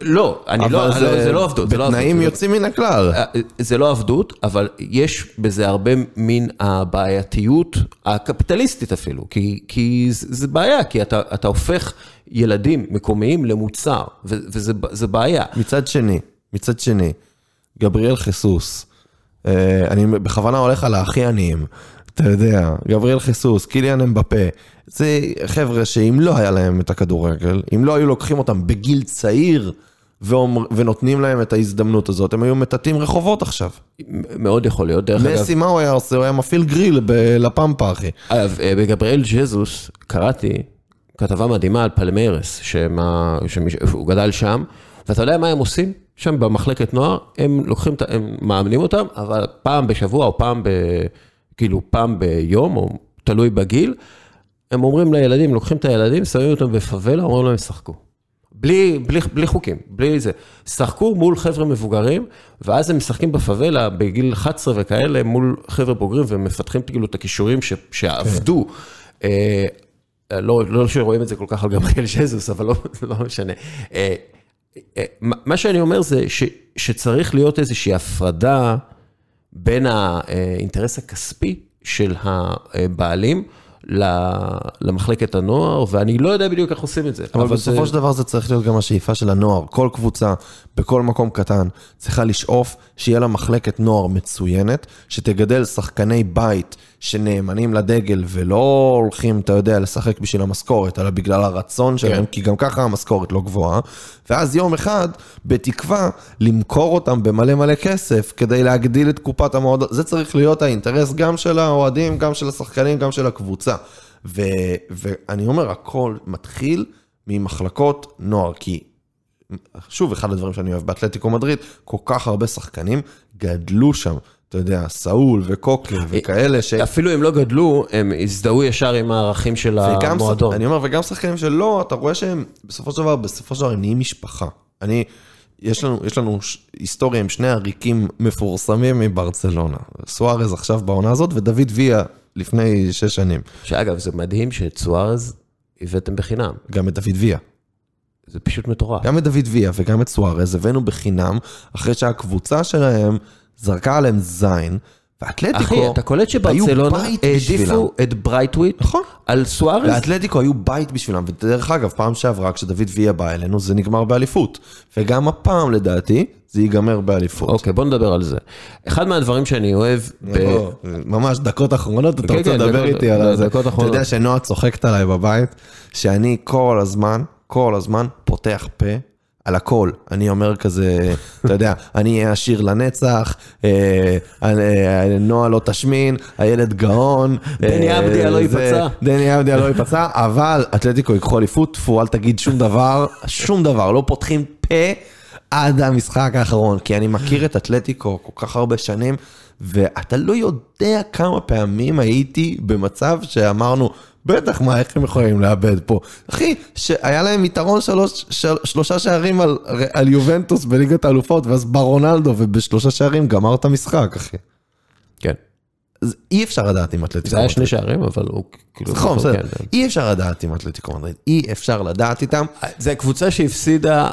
לא, אני לא, לא, זה לא. זה לא עבדות, בתנאים לא- יוצאים מן הכלל. אה, זה לא עבדות, אבל יש בזה הרבה מין הבעייתיות הקפיטליסטית אפילו, כי, כי זה, זה בעיה, כי אתה, אתה הופך ילדים מקומיים למוצר, ו, וזה זה בעיה. מצד שני, מצד שני, גבריאל חיסוס, אה, אני בכוונה הולך על הכי עניים, אתה יודע, גבריאל חיסוס, קיליאן אמבפה, זה חבר'ה שאם לא היה להם את הכדורגל, אם לא היו לוקחים אותם בגיל צעיר ואומר, ונותנים להם את ההזדמנות הזאת, הם היו מטאטאים רחובות עכשיו. מאוד יכול להיות, דרך אגב. מסי, מה הוא היה עושה? הוא היה מפעיל גריל בלפמפה, אחי. אגב, אה, בגבריאל ג'זוס קראתי כתבה מדהימה על פלמיירס, שמה, שהוא גדל שם, ואתה יודע מה הם עושים? שם במחלקת נוער, הם לוקחים, הם מאמנים אותם, אבל פעם בשבוע או פעם ב... כאילו פעם ביום, או תלוי בגיל, הם אומרים לילדים, לוקחים את הילדים, שמים אותם בפאבלה, אומרים להם, שחקו. בלי, בלי, בלי חוקים, בלי זה. שחקו מול חבר'ה מבוגרים, ואז הם משחקים בפאבלה בגיל 11 וכאלה, מול חבר'ה בוגרים, ומפתחים כאילו את הכישורים ש, שעבדו. אה, לא, לא שרואים את זה כל כך על גבריאל שזוס, אבל לא, לא משנה. אה, אה, מה שאני אומר זה ש, שצריך להיות איזושהי הפרדה בין האינטרס הכספי של הבעלים למחלקת הנוער, ואני לא יודע בדיוק איך עושים את זה. אבל זה- בסופו של דבר זה צריך להיות גם השאיפה של הנוער. כל קבוצה, בכל מקום קטן, צריכה לשאוף שיהיה לה מחלקת נוער מצוינת, שתגדל שחקני בית שנאמנים לדגל ולא הולכים, אתה יודע, לשחק בשביל המשכורת, אלא בגלל הרצון שלהם, כי גם ככה המשכורת לא גבוהה. ואז יום אחד, בתקווה, למכור אותם במלא מלא כסף כדי להגדיל את קופת המועדון. זה צריך להיות האינטרס גם של האוהדים, גם של השחקנים, גם של הקבוצה. ו, ואני אומר, הכל מתחיל ממחלקות נוער, כי שוב, אחד הדברים שאני אוהב באתלטיקו מדריד, כל כך הרבה שחקנים גדלו שם. אתה יודע, סאול וקוקה וכאלה ש... אפילו אם לא גדלו, הם הזדהו ישר עם הערכים של המועדון. אני אומר, וגם שחקנים שלא, אתה רואה שהם, בסופו של דבר, בסופו של דבר הם נהיים משפחה. אני, יש לנו, יש לנו היסטוריה עם שני עריקים מפורסמים מברצלונה. סוארז עכשיו בעונה הזאת, ודוד ויה לפני שש שנים. שאגב, זה מדהים שאת סוארז הבאתם בחינם. גם את דוד ויה. זה פשוט מטורף. גם את דוד ויה וגם את סוארז הבאנו בחינם, אחרי שהקבוצה שלהם זרקה עליהם זין, ואתלטיקו אחי, אתה קולט היו שבברצלונה בית בשבילם. העדיפו את ברייטוויט נכון. על סוארז? ואתלטיקו היו בית בשבילם, ודרך אגב, פעם שעברה כשדוד ויה בא אלינו, זה נגמר באליפות. וגם הפעם, לדעתי, זה ייגמר באליפות. אוקיי, בוא נדבר על זה. אחד מהדברים שאני אוהב, ב... בוא, ממש דקות אחרונות, אתה כן, רוצה כן, לדבר איתי על זה. דקות אתה אחרונות. יודע שנועה צוחקת עליי בבית, שאני כל הזמן, כל הזמן פותח פה. על הכל, אני אומר כזה, אתה יודע, אני אהיה עשיר לנצח, אה, אה, נועה לא תשמין, הילד גאון. דני אה, אבדיה לא ייפצע. דני אבדיה לא ייפצע, אבל אתלטיקו ייקחו אליפות, טפו, אל תגיד שום דבר, שום דבר, לא פותחים פה עד המשחק האחרון, כי אני מכיר את אתלטיקו כל כך הרבה שנים, ואתה לא יודע כמה פעמים הייתי במצב שאמרנו, בטח, מה, איך הם יכולים לאבד פה? אחי, שהיה להם יתרון שלוש, של, שלושה שערים על, על יובנטוס בליגת האלופות, ואז בא רונלדו, ובשלושה שערים גמר את המשחק, אחי. כן. אז אי אפשר לדעת עם אתלטיקו. זה היה מדריד. שני שערים, אבל הוא כאילו... נכון, בסדר. כן. אי אפשר לדעת עם אתלטיקו מדריד. אי אפשר לדעת איתם. זה קבוצה שהפסידה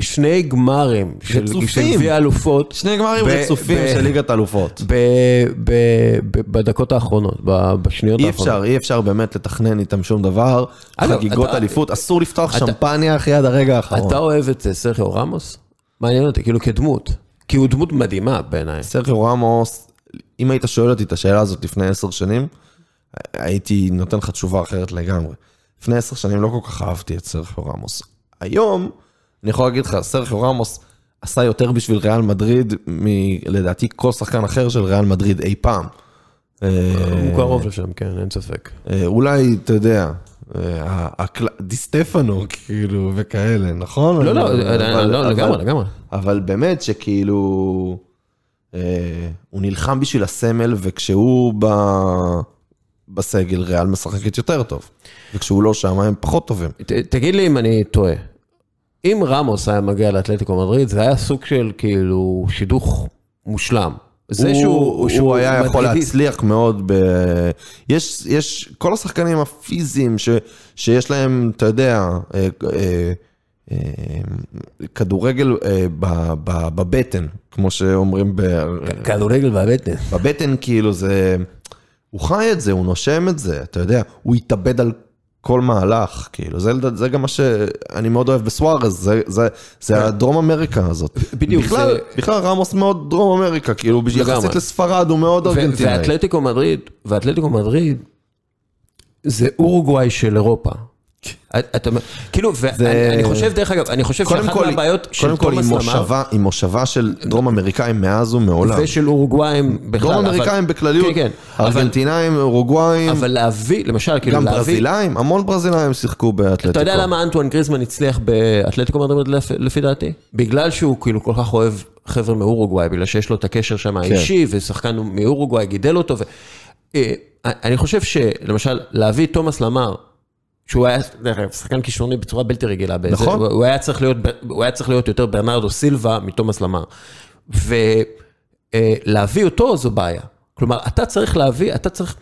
שני גמרים של גביע אלופות. שני גמרים רצופים של ליגת אלופות. בדקות האחרונות, בשניות אי האחרונות. אפשר, אי אפשר באמת לתכנן איתם שום דבר. אגב, חגיגות אתה- אליפות, אסור לפתוח שמפניה אחי עד הרגע האחרון. אתה אוהב את אה, סרחיו רמוס? מעניין אותי, כאילו כדמות. כי הוא דמות מדהימה בעיניי. סרחיו רמוס, אם היית שואל אותי את השאלה הזאת לפני עשר שנים, הייתי נותן לך תשובה אחרת לגמרי. לפני עשר שנים לא כל כך אהבתי את סרחיו רמוס. היום, אני יכול להגיד לך, סרחיו רמוס עשה יותר בשביל ריאל מדריד, מלדעתי כל שחקן אחר של ריאל מדריד אי פעם. הוא קרוב לשם, כן, אין ספק. אה, אולי, אתה יודע, אה, הקל- די סטפנו, כאילו, וכאלה, נכון? לא, לא, לא, לגמרי, לגמרי. אבל באמת שכאילו, אה, הוא נלחם בשביל הסמל, וכשהוא. בסגל, ריאל משחקת יותר טוב. וכשהוא לא שם, הם פחות טובים. תגיד לי אם אני טועה. אם רמוס היה מגיע לאתלטיקו מדריד, זה היה סוג של כאילו שידוך מושלם. זה הוא, שהוא, שהוא היה יכול מדרידיסט. להצליח מאוד ב... יש, יש כל השחקנים הפיזיים ש, שיש להם, אתה יודע, אה, אה, אה, כדורגל אה, ב- ב- בבטן, כמו שאומרים, ב- כדורגל והבטן. בבטן כאילו זה, הוא חי את זה, הוא נושם את זה, אתה יודע, הוא התאבד על כל מהלך, כאילו, זה, זה גם מה שאני מאוד אוהב בסוארז, זה, זה, זה הדרום אמריקה הזאת. בדיוק, בכלל, זה- בכלל רמוס מאוד דרום אמריקה, כאילו. יחסית לספרד הוא מאוד ארגנטינאי. ואתלטיקו מדריד, ואתלטיקו מדריד, זה אורוגוואי של אירופה. כאילו, ואני חושב, דרך אגב, אני חושב קודם שאחת כל, מהבעיות של קודם כל, תומאס למר, מושבה, עם מושבה של דרום אמריקאים מאז ומעולם. ושל אורוגוואים בכלל, דרום אמריקאים בכלליות, כן, כן, ארגנטינאים, אורוגוואים, אבל להביא, למשל, כאילו גם להביא, ברזילאים, המון ברזילאים שיחקו באתלטיקו. אתה יודע למה אנטואן גריזמן הצליח באתלטיקו מדריד לפ- לפי דעתי? בגלל שהוא כאילו כל כך אוהב חבר'ה מאורוגוואי, בגלל שיש לו את הקשר שם האישי, ושחקן מאורוגוואי גידל אותו. אה, אני חושב שלמשל, להביא תומאס למר, שהוא היה, דרך שחקן כישרוני בצורה בלתי רגילה. באיזה- נכון. הוא- הוא היה צריך להיות, הוא היה צריך להיות יותר ברנרדו סילבה מתומאס למר. ולהביא אותו זו בעיה. כלומר, אתה צריך להביא, אתה צריך...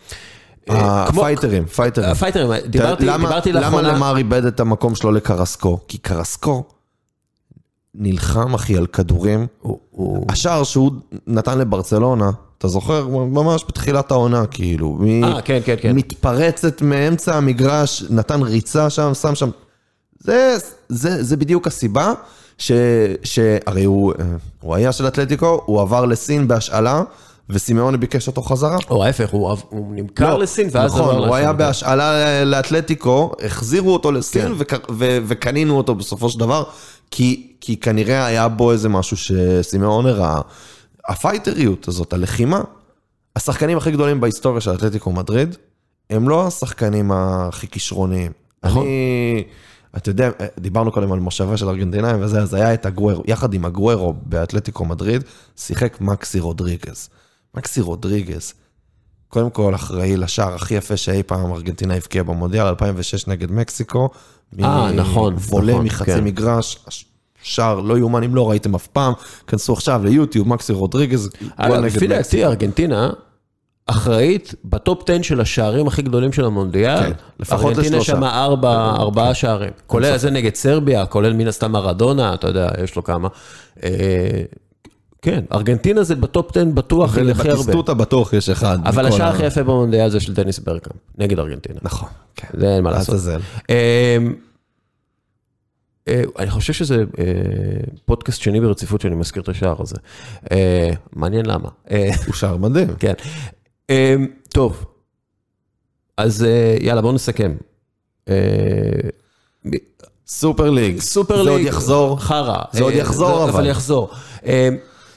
אה, כמו- הפייטרים, פייטרים. הפייטרים, דיברתי, למה- דיברתי למה לאחרונה... למר איבד את המקום שלו לקרסקו? כי קרסקו נלחם, אחי, על כדורים. הוא- הוא- השער שהוא נתן לברצלונה, אתה זוכר? ממש בתחילת העונה, כאילו. מ- אה, כן, כן, כן. מתפרצת מאמצע המגרש, נתן ריצה שם, שם שם. זה, זה, זה בדיוק הסיבה ש... שהרי הוא, אה, הוא היה של אתלטיקו, הוא עבר לסין בהשאלה, וסימאוני ביקש אותו חזרה. או ההפך, הוא הוא נמכר לסין ואז נכון, עבר הוא היה. בהשאלה לאתלטיקו, החזירו אותו לסין כן. וק- ו- וקנינו אותו בסופו של דבר, כי, כי כנראה היה בו איזה משהו שסימאוני ראה. הפייטריות הזאת, הלחימה, השחקנים הכי גדולים בהיסטוריה של אתלטיקו מדריד, הם לא השחקנים הכי כישרוניים. נכון. אני, אתה יודע, דיברנו קודם על מושבה של ארגנטינאים וזה, אז היה את הגוורו, יחד עם הגוורו באתלטיקו מדריד, שיחק מקסי רודריגז. מקסי רודריגז, קודם כל אחראי לשער הכי יפה שאי פעם ארגנטינה הבקיעה במונדיאל, 2006 נגד מקסיקו. אה, נכון, וולה נכון, מחצי כן. מגרש, שער לא יאומן אם לא ראיתם אף פעם, כנסו עכשיו ליוטיוב, מקסי רודריגז, לפי דעתי. ארגנטינה אחראית בטופ 10 של השערים הכי גדולים של המונדיאל. כן, לפחות ארגנטינה. שם ארבע, ארבעה שערים. כולל זה נגד סרביה, כולל מן הסתם מרדונה, אתה יודע, יש לו כמה. אה, כן, ארגנטינה זה בטופ 10 בטוח, היא הכי הרבה. ולבטיסטוטה בטוח יש אחד. אבל השער הכי יפה במונדיאל זה של דניס ברקאם, נגד ארגנטינה. נכון, כן. זה אין מה לעשות. אה, אני חושב שזה אה, פודקאסט שני ברציפות שאני מזכיר את השער הזה. אה, מעניין למה. הוא שער מדהים. כן. טוב, אז יאללה, בואו נסכם. סופר ליג. סופר זה ליג, עוד יחזור. חרא. זה עוד יחזור, זה- אבל. אבל יחזור.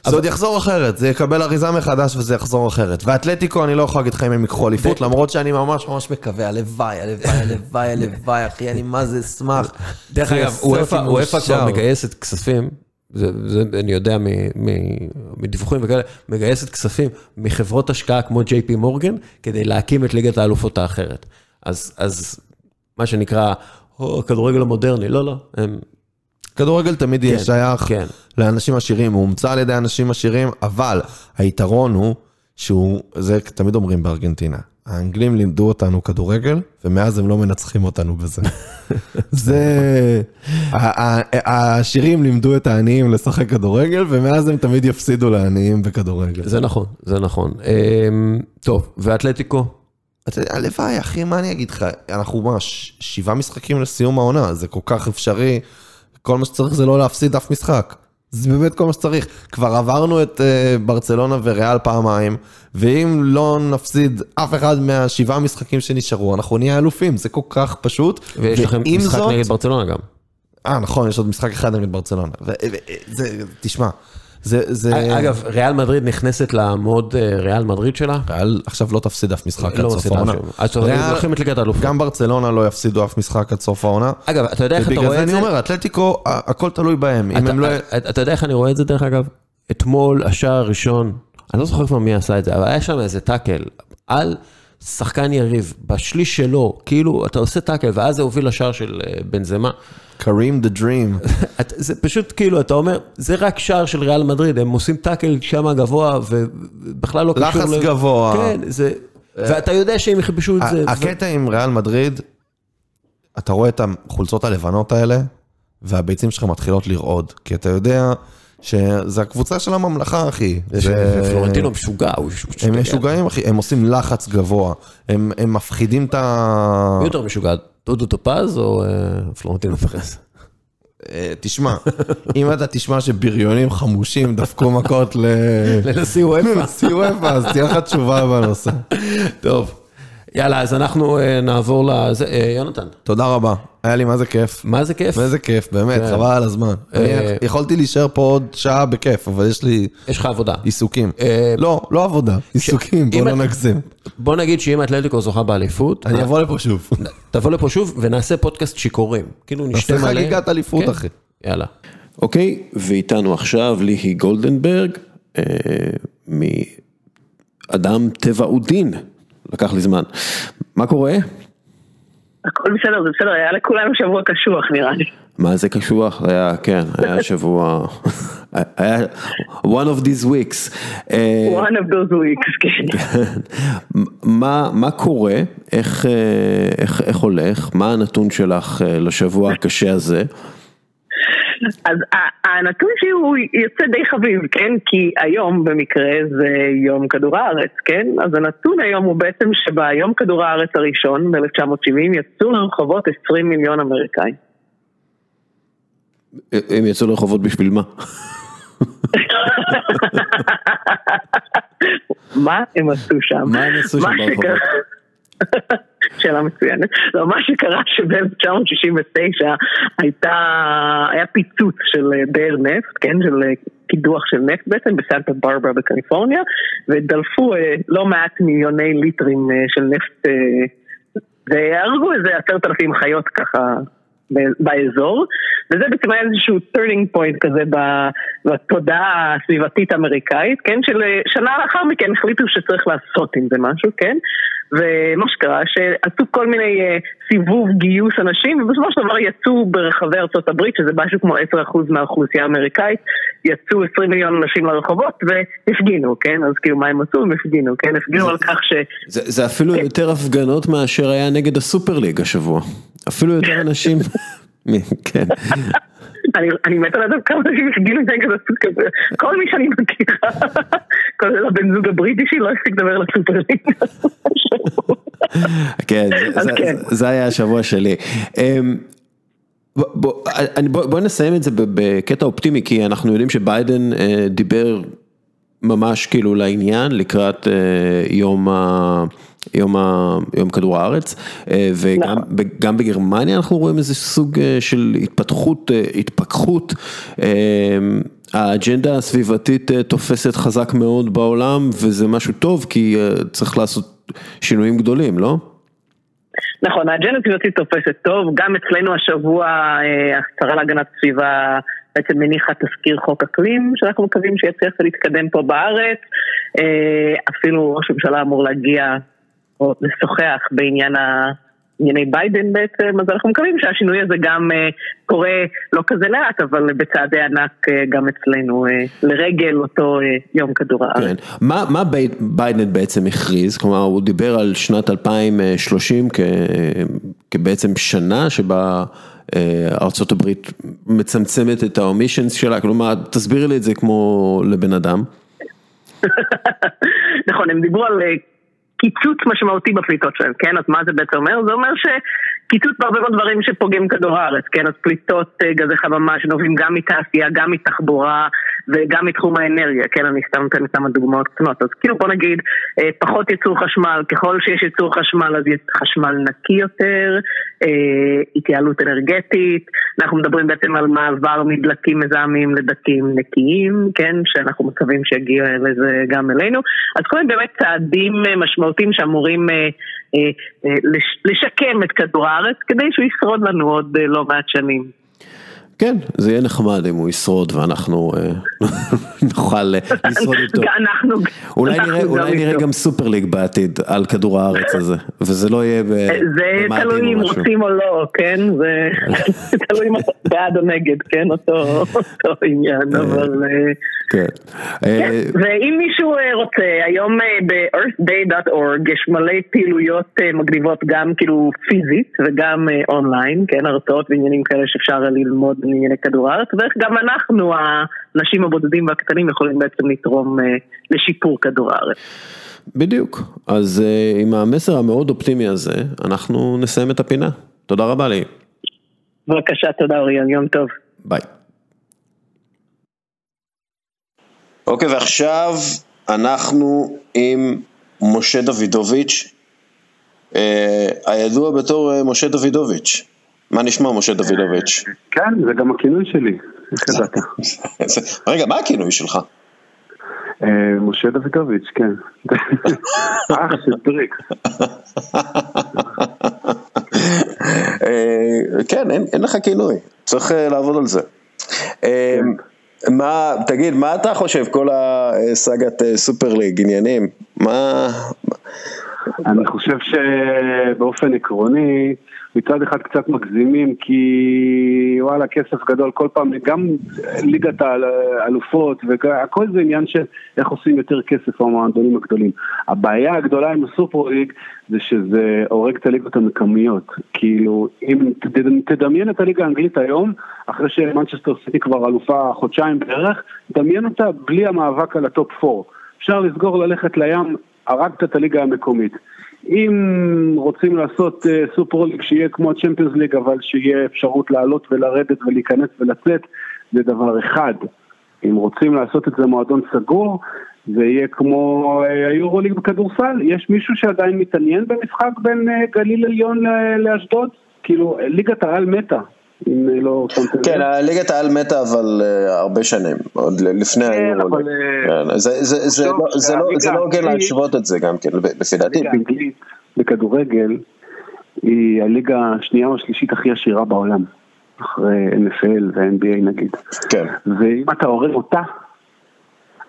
זה עוד יחזור אחרת, זה יקבל אריזה מחדש וזה יחזור אחרת. ואתלטיקו, אני לא יכול להגיד לך אם הם ייקחו אליפות, למרות שאני ממש ממש מקווה, הלוואי, הלוואי, הלוואי, הלוואי, אחי, אני מה זה אשמח. דרך אגב, וופא וופא כבר. מגייסת כספים, זה, זה אני יודע מ, מ, מדיווחים וכאלה, מגייסת כספים מחברות השקעה כמו JP מורגן, כדי להקים את ליגת האלופות האחרת. אז, אז מה שנקרא, או, הכדורגל המודרני, לא, לא, הם, כדורגל תמיד יהיה כן, שייך כן. לאנשים עשירים, הוא הומצא על ידי אנשים עשירים, אבל היתרון הוא שהוא, זה תמיד אומרים בארגנטינה, האנגלים לימדו אותנו כדורגל, ומאז הם לא מנצחים אותנו בזה. זה... העשירים לימדו את העניים לשחק כדורגל, ומאז הם תמיד יפסידו לעניים בכדורגל. זה נכון, זה נכון. אמ, טוב, ואתלטיקו? אתה יודע, הלוואי, אחי, מה אני אגיד לך? אנחנו מה, ש- שבעה משחקים לסיום העונה, זה כל כך אפשרי. כל מה שצריך זה לא להפסיד אף משחק. זה באמת כל מה שצריך. כבר עברנו את uh, ברצלונה וריאל פעמיים, ואם לא נפסיד אף אחד מהשבעה משחקים שנשארו, אנחנו נהיה אלופים, זה כל כך פשוט. ויש לכם משחק זאת- נגד ברצלונה גם. אה, נכון, יש עוד משחק אחד נגד ברצלונה. ו- ו- זה, תשמע, זה... זה... אגב, ריאל מדריד נכנסת למוד אה, ריאל מדריד שלה? ריאל עכשיו לא תפסיד אף משחק לא עד סוף העונה. ריאל- לוקחים את ליגת האלופות. גם ברצלונה לא יפסידו אף משחק עד סוף העונה. אגב, אתה יודע איך אתה ובגלל רואה זה את אני זה? אומר, אתלטיקו, הכל תלוי בהם. לא... אתה- אתה יודע איך אני רואה את זה דרך אגב? אתמול, השער הראשון, אני לא זוכר כבר מי עשה את זה, אבל היה שם איזה טאקל על שחקן יריב, בשליש שלו, כאילו, אתה עושה טאקל, ואז זה הוביל לשער של אה, בנזמה. קרים דה דרים. זה פשוט כאילו, אתה אומר, זה רק שער של ריאל מדריד, הם עושים טאקל שם גבוה, ובכלל לא קשור... לחץ גבוה. כן, זה... ואתה יודע שהם יכבשו את זה. הקטע עם ריאל מדריד, אתה רואה את החולצות הלבנות האלה, והביצים שלך מתחילות לרעוד, כי אתה יודע שזה הקבוצה של הממלכה, אחי. זה- פלורנטינו משוגע, הוא משוגע. הם משוגעים, אחי, הם עושים לחץ גבוה, הם הם מפחידים את ה... מי יותר משוגע, דודו טופז או אה, פלורנטינו פרס? אה, תשמע, אם אתה תשמע שבריונים חמושים דפקו מכות. לנשיא וופא, אז תהיה לך תשובה בנושא. טוב. יאללה, אז אנחנו אה, נעבור לזה. אה, יונתן, תודה רבה, היה לי מה זה כיף. מה זה כיף? איזה כיף, באמת, כן. חבל על הזמן. אה, אני יכולתי להישאר פה עוד שעה בכיף, אבל יש לי יש לך עבודה. עיסוקים. אה, לא, לא עבודה, עיסוקים, בוא לא נגזים. בוא נגיד שאם אתלטיקו זוכה באליפות, אני אבוא לפה שוב. תבוא לפה שוב ונעשה פודקאסט שיכורים. כאילו נשתה נעשה מלא. חגיגת אליפות, כן. אחי. יאללה. אוקיי, ואיתנו עכשיו ליהי גולדנברג, אה, מאדם טבע ודין. לקח לי זמן. מה קורה? הכל בסדר, זה בסדר, היה לכולנו שבוע קשוח נראה לי. מה זה קשוח? היה, כן, היה שבוע, היה one of these weeks. אה, one of those weeks, כן. מה, מה קורה? איך, אה, איך, איך הולך? מה הנתון שלך אה, לשבוע הקשה הזה? אז הנתון שלי הוא יוצא די חביב, כן? כי היום במקרה זה יום כדור הארץ, כן? אז הנתון היום הוא בעצם שביום כדור הארץ הראשון, ב-1970, יצאו לרחובות 20 מיליון אמריקאים. הם יצאו לרחובות בשביל מה? מה הם עשו שם? מה הם עשו שם ברחובות? שאלה מצוינת. לא, מה שקרה שב-1969 הייתה, היה פיצוץ של אה, באר נפט, כן, של אה, קידוח של נפט בעצם בסנטה ברברה בקליפורניה, ודלפו אה, לא מעט מיליוני ליטרים של נפט, והרגו איזה עשרת אלפים חיות ככה. באזור, וזה בעצם היה איזשהו turning point כזה בתודעה הסביבתית האמריקאית, כן, של שנה לאחר מכן החליטו שצריך לעשות עם זה משהו, כן, ומה שקרה, שעשו כל מיני אה, סיבוב גיוס אנשים, ובסופו של דבר יצאו ברחבי ארצות הברית, שזה משהו כמו 10% מהאוכלוסייה האמריקאית, יצאו 20 מיליון אנשים לרחובות והפגינו, כן, אז כאילו מה הם עשו? הם הפגינו, כן, הפגינו על כך ש... זה, זה אפילו יותר הפגנות מאשר היה נגד הסופר ליג השבוע. אפילו יותר אנשים, כן. אני, אני מתה לדעת כמה אנשים הפגינו נגד הסוג כזה, כל מי שאני מכירה, כולל הבן זוג הבריטי שלי לא הספיק לדבר על הסופרליג. כן, זה, כן. זה היה השבוע שלי. אמ, בוא, בוא, בוא, בוא נסיים את זה בקטע אופטימי, כי אנחנו יודעים שביידן אה, דיבר ממש כאילו לעניין לקראת אה, יום, ה, יום, ה, יום כדור הארץ, אה, וגם נכון. בגרמניה אנחנו רואים איזה סוג אה, של התפתחות, אה, התפכחות. האג'נדה הסביבתית תופסת חזק מאוד בעולם, וזה משהו טוב, כי צריך לעשות שינויים גדולים, לא? נכון, האג'נדה הסביבתית תופסת טוב, גם אצלנו השבוע השרה להגנת הסביבה בעצם הניחה תזכיר חוק אקלים, שאנחנו מקווים שיצליח להתקדם פה בארץ, אפילו ראש הממשלה אמור להגיע או לשוחח בעניין ה... ענייני ביידן בעצם, אז אנחנו מקווים שהשינוי הזה גם אה, קורה לא כזה לאט, אבל בצעדי ענק אה, גם אצלנו, אה, לרגל אותו יום כדור הארץ. כן. מה, מה בי- ביידן בעצם הכריז? כלומר, הוא דיבר על שנת 2030 כ, כבעצם שנה שבה ארצות הברית מצמצמת את ה emissions שלה, כלומר, תסבירי לי את זה כמו לבן אדם. נכון, הם דיברו על קיצוץ משמעותי בפליטות שלהם, כן? אז מה זה בעצם אומר? זה אומר שקיצוץ בהרבה מאוד דברים שפוגעים כדור הארץ, כן? אז פליטות אה, גזי חממה שנובעים גם מתעשייה, גם מתחבורה וגם מתחום האנרגיה, כן? אני סתם נותן כמה דוגמאות קטנות. אז כאילו בוא נגיד, אה, פחות ייצור חשמל, ככל שיש ייצור חשמל אז יש חשמל נקי יותר, אה, התייעלות אנרגטית, אנחנו מדברים בעצם על מעבר מדלקים מזהמים לדלקים נקיים, כן? שאנחנו מקווים שיגיע לזה גם אלינו. אז כל מיני באמת צעדים משמעותיים שאמורים לשקם את כדור הארץ כדי שהוא ישרוד לנו עוד אה, לא מעט שנים. כן, זה יהיה נחמד אם הוא ישרוד ואנחנו אה, נוכל אה, לשרוד איתו. אנחנו, אולי אנחנו נראה, אולי גם נראה איתו. גם סופר ליג בעתיד על כדור הארץ הזה, וזה לא יהיה ב- זה במאדים תלוי או אם משהו. רוצים או לא, כן? זה תלוי אם אתה בעד או נגד, כן? אותו עניין, אבל... אה, כן. כן, אה, ואם מישהו רוצה, היום ב-earthday.org יש מלא פעילויות מגניבות גם כאילו פיזית וגם אונליין, כן, הרצאות ועניינים כאלה שאפשר ללמוד לענייני כדור הארץ, ואיך גם אנחנו, האנשים הבודדים והקטנים, יכולים בעצם לתרום אה, לשיפור כדור הארץ. בדיוק, אז uh, עם המסר המאוד אופטימי הזה, אנחנו נסיים את הפינה. תודה רבה לי. בבקשה, תודה אוריאל, יום טוב. ביי. אוקיי, ועכשיו אנחנו עם משה דוידוביץ', אה, הידוע בתור אה, משה דוידוביץ'. מה נשמע משה דוידוביץ'? כן, זה גם הכינוי שלי? רגע, מה הכינוי שלך? אה, משה דוידוביץ', כן. אח של טריק. כן, אין לך כינוי, צריך לעבוד על זה. כן. מה, תגיד, מה אתה חושב, כל הסאגת Super League, עניינים? מה... אני חושב שבאופן עקרוני, מצד אחד קצת מגזימים, כי וואלה, כסף גדול כל פעם, גם ליגת האלופות, והכל זה עניין של איך עושים יותר כסף המועדונים הגדולים. הבעיה הגדולה עם ה Super League זה שזה הורג את הליגות המקומיות. כאילו, אם תדמיין את הליגה האנגלית היום, אחרי שמנצ'סטר סיטי כבר אלופה חודשיים בערך, תדמיין אותה בלי המאבק על ה top 4. אפשר לסגור ללכת לים הרגת את הליגה המקומית. אם רוצים לעשות Super League שיהיה כמו ה Champions League, אבל שיהיה אפשרות לעלות ולרדת ולהיכנס ולצאת, זה דבר אחד. אם רוצים לעשות את זה מועדון סגור, זה יהיה כמו uh, היורו ליג בכדורסל. יש מישהו שעדיין מתעניין במשחק בין uh, גליל עליון לאשדוד? כאילו, ליגת העל מתה, אם לא שמתם לב. כן, ליגת העל מתה אבל uh, הרבה שנים, עוד לפני כן, היורו. אבל... כן, לא, זה, לא, זה לא הוגן להשוות את זה גם כן, לפי דעתי. הליגה האנגלית בכדורגל היא הליגה השנייה או השלישית הכי עשירה בעולם. אחרי NFL ו-NBA נגיד. כן. ואם אתה הורג אותה,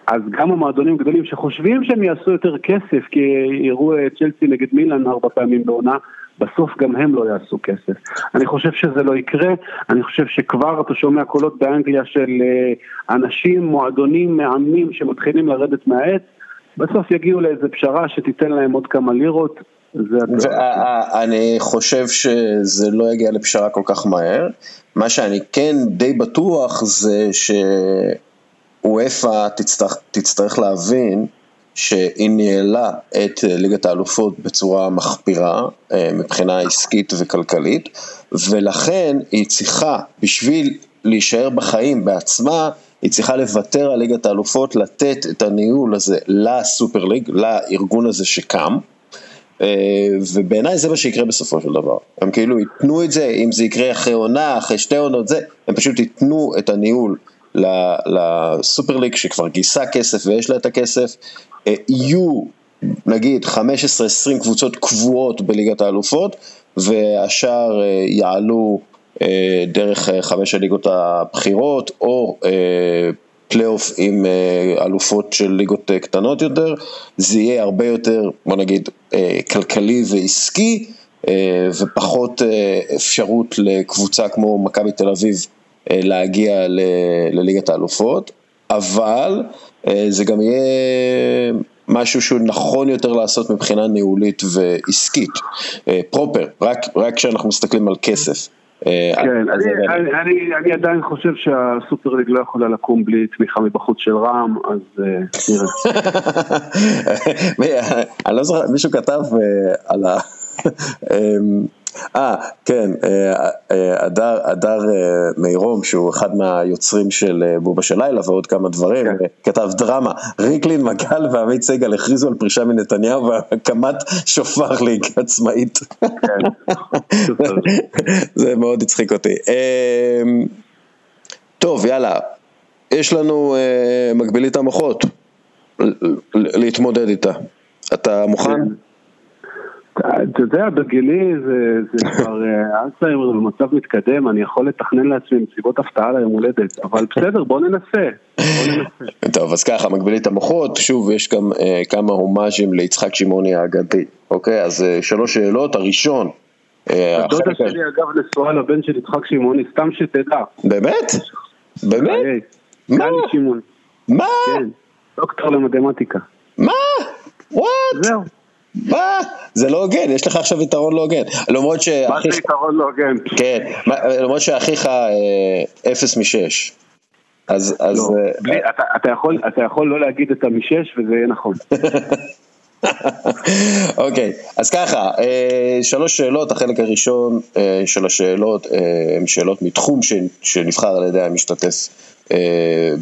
אז גם המועדונים הגדולים שחושבים שהם יעשו יותר כסף, כי יראו את צ'לסי נגד מילאן ארבע פעמים בעונה, בסוף גם הם לא יעשו כסף. אני חושב שזה לא יקרה, אני חושב שכבר אתה שומע קולות באנגליה של אה, אנשים, מועדונים, מאמנים שמתחילים לרדת מהעץ, בסוף יגיעו לאיזה פשרה שתיתן להם עוד כמה לירות. אני חושב שזה לא יגיע לפשרה כל כך מהר. מה שאני כן די בטוח זה תצטרך, תצטרך להבין שהיא ניהלה את אה, ליגת האלופות בצורה מחפירה אה, מבחינה עסקית וכלכלית, ולכן היא צריכה, בשביל להישאר בחיים בעצמה, היא צריכה לוותר על ליגת האלופות, לתת את הניהול הזה לסופר ליג, לארגון הזה שקם. אה, ובעיניי זה מה שיקרה בסופו של דבר. הם כאילו ייתנו את זה, אם זה יקרה אחרי עונה, אחרי שתי עונות, זה, הם פשוט ייתנו את הניהול לסופר ליג שכבר גייסה כסף ויש לה את הכסף, אה, יהיו נגיד 15-20 קבוצות קבועות בליגת האלופות והשאר אה, יעלו אה, דרך חמש הליגות הבכירות או פלייאוף עם אלופות של ליגות קטנות יותר, זה יהיה הרבה יותר, בוא נגיד, כלכלי ועסקי ופחות אפשרות לקבוצה כמו מכבי תל אביב להגיע לליגת האלופות, אבל אה, זה גם יהיה משהו שהוא נכון יותר לעשות מבחינה ניהולית ועסקית, פרופר, אה, רק, רק כשאנחנו מסתכלים על כסף. אה, כן, אני, אני, אני, אני עדיין חושב שהסופר ליג לא יכולה לקום בלי תמיכה מבחוץ של רע"מ, אז נראה. אני לא זוכר, מישהו כתב על ה... אה, כן, אה, אה, הדר, הדר אה, מירום, שהוא אחד מהיוצרים של בובה של לילה ועוד כמה דברים, כן. כתב דרמה, ריקלין, מגל ועמית סגל הכריזו על פרישה מנתניהו והקמת שופר ליג עצמאית. כן. זה מאוד הצחיק אותי. טוב, יאללה, יש לנו מקבילית המוחות להתמודד איתה. אתה מוכן? כן. אתה יודע, בגילי זה, זה כבר אה, אלצהיימר במצב מתקדם, אני יכול לתכנן לעצמי מסיבות הפתעה ליום הולדת, אבל בסדר, בוא ננסה. טוב, אז ככה, מגבילית המוחות, שוב, יש גם אה, כמה הומאז'ים ליצחק שמעוני האגדי, אוקיי? אז אה, שלוש שאלות, הראשון. אה, הדודה שלי אגב נשואה לבן של יצחק שמעוני, סתם שתדע. באמת? באמת? מה? מה? כן, דוקטור למתמטיקה. מה? וואט? זהו. מה? זה לא הוגן, יש לך עכשיו יתרון לא הוגן. למרות מה שאחיך, זה יתרון לא הוגן? כן, מה- למרות שאחיך אה, אפס משש. אז, אז, לא, אה, בלי- אתה- אתה יכול- אתה יכול לא להגיד את המשש וזה יהיה נכון. אוקיי, אז ככה, אה, שלוש שאלות, החלק הראשון של השאלות הם שאלות מתחום שנבחר על ידי המשתתף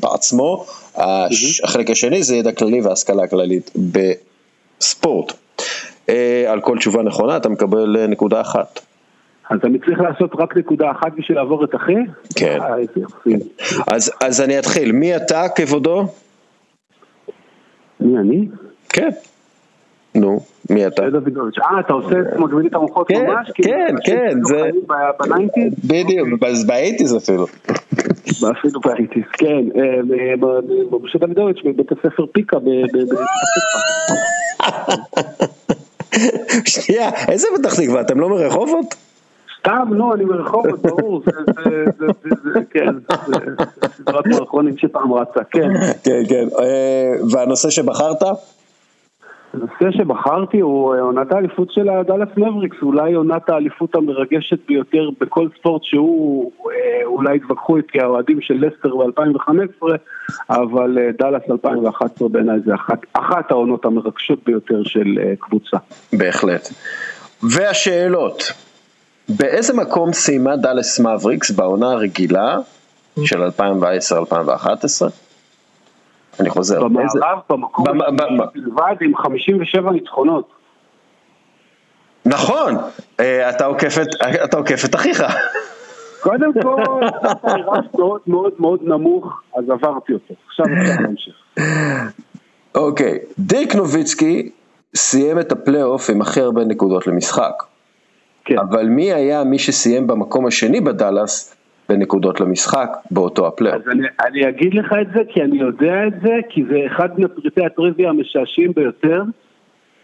בעצמו. החלק השני זה ידע כללי והשכלה כללית בספורט. אה, על כל תשובה נכונה אתה מקבל אה, נקודה אחת. אז אני צריך לעשות רק נקודה אחת בשביל לעבור את אחי? כן. אה. אז, אז אני אתחיל, מי אתה כבודו? מי אני? כן. נו, מי אתה? אה, אתה עושה את מגביל את המוחות כן, ממש? כאילו, כן, כן, שהיו זה- בניינטיז? בדיוק, באייטיז אפילו. אפילו באייטיז, כן. משה דוידוביץ' בבית הספר פיקה בפתח. שנייה, איזה פתח תקווה? אתם לא מרחובות? סתם, נו, אני ברחובות, ברור, זה, זה, זה, זה, זה, כן, זה זה סדרת מערכונים שפעם רצה, כן. כן, כן. אה, והנושא שבחרת? הנושא שבחרתי הוא אה, עונת האליפות של הדאלאס מבריקס, אולי עונת האליפות המרגשת ביותר בכל ספורט שהוא, אה, אולי יתווכחו איתי האוהדים של לסטר ב-2015, אבל אה, דאלאס 2011 בעיניי זה אחת, אחת העונות המרגשות ביותר של קבוצה. בהחלט. והשאלות, באיזה מקום סיימה דאלס מבריקס בעונה הרגילה של 2010-2011? אני חוזר. במערב, במקום בלבד עם 57 ניצחונות. נכון, אה, אתה עוקף את- אתה אחיך. קודם כל, לי רף מאוד מאוד מאוד נמוך, אז עברתי אותו. עכשיו אפשר להמשיך. אוקיי, דיק נוביצקי סיים את הפלייאוף עם הכי הרבה נקודות למשחק. כן. אבל מי היה מי שסיים במקום השני בדאלאס בנקודות למשחק באותו הפלייאוף? אז אני, אני אגיד לך את זה כי אני יודע את זה, כי זה אחד מפריטי הטריוויה המשעשעים ביותר.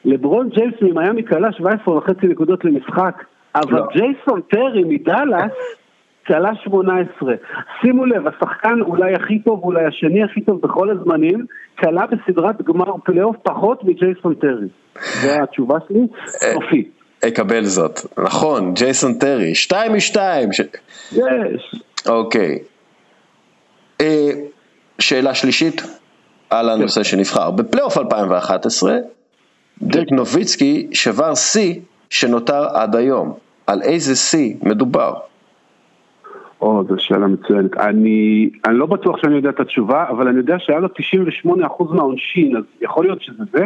לברון ג'יימס ממיאמי קלע 17 וחצי נקודות למשחק, אבל לא. ג'ייסון טרי מדאלאס קלע 18. שימו לב, השחקן אולי הכי טוב, אולי השני הכי טוב בכל הזמנים, קלע בסדרת גמר פלייאוף פחות מג'ייסון טרי. זו התשובה שלי, סופי. אקבל זאת. נכון, ג'ייסון טרי, שתיים משתיים. ש... יש. אוקיי. אה, שאלה שלישית על הנושא שנבחר. בפלייאוף 2011, דיק נוביצקי שבר שיא שנותר עד היום. על איזה שיא מדובר? או, זו שאלה מצוינת. אני, אני לא בטוח שאני יודע את התשובה, אבל אני יודע שהיה לו 98% מהעונשין, אז יכול להיות שזה זה?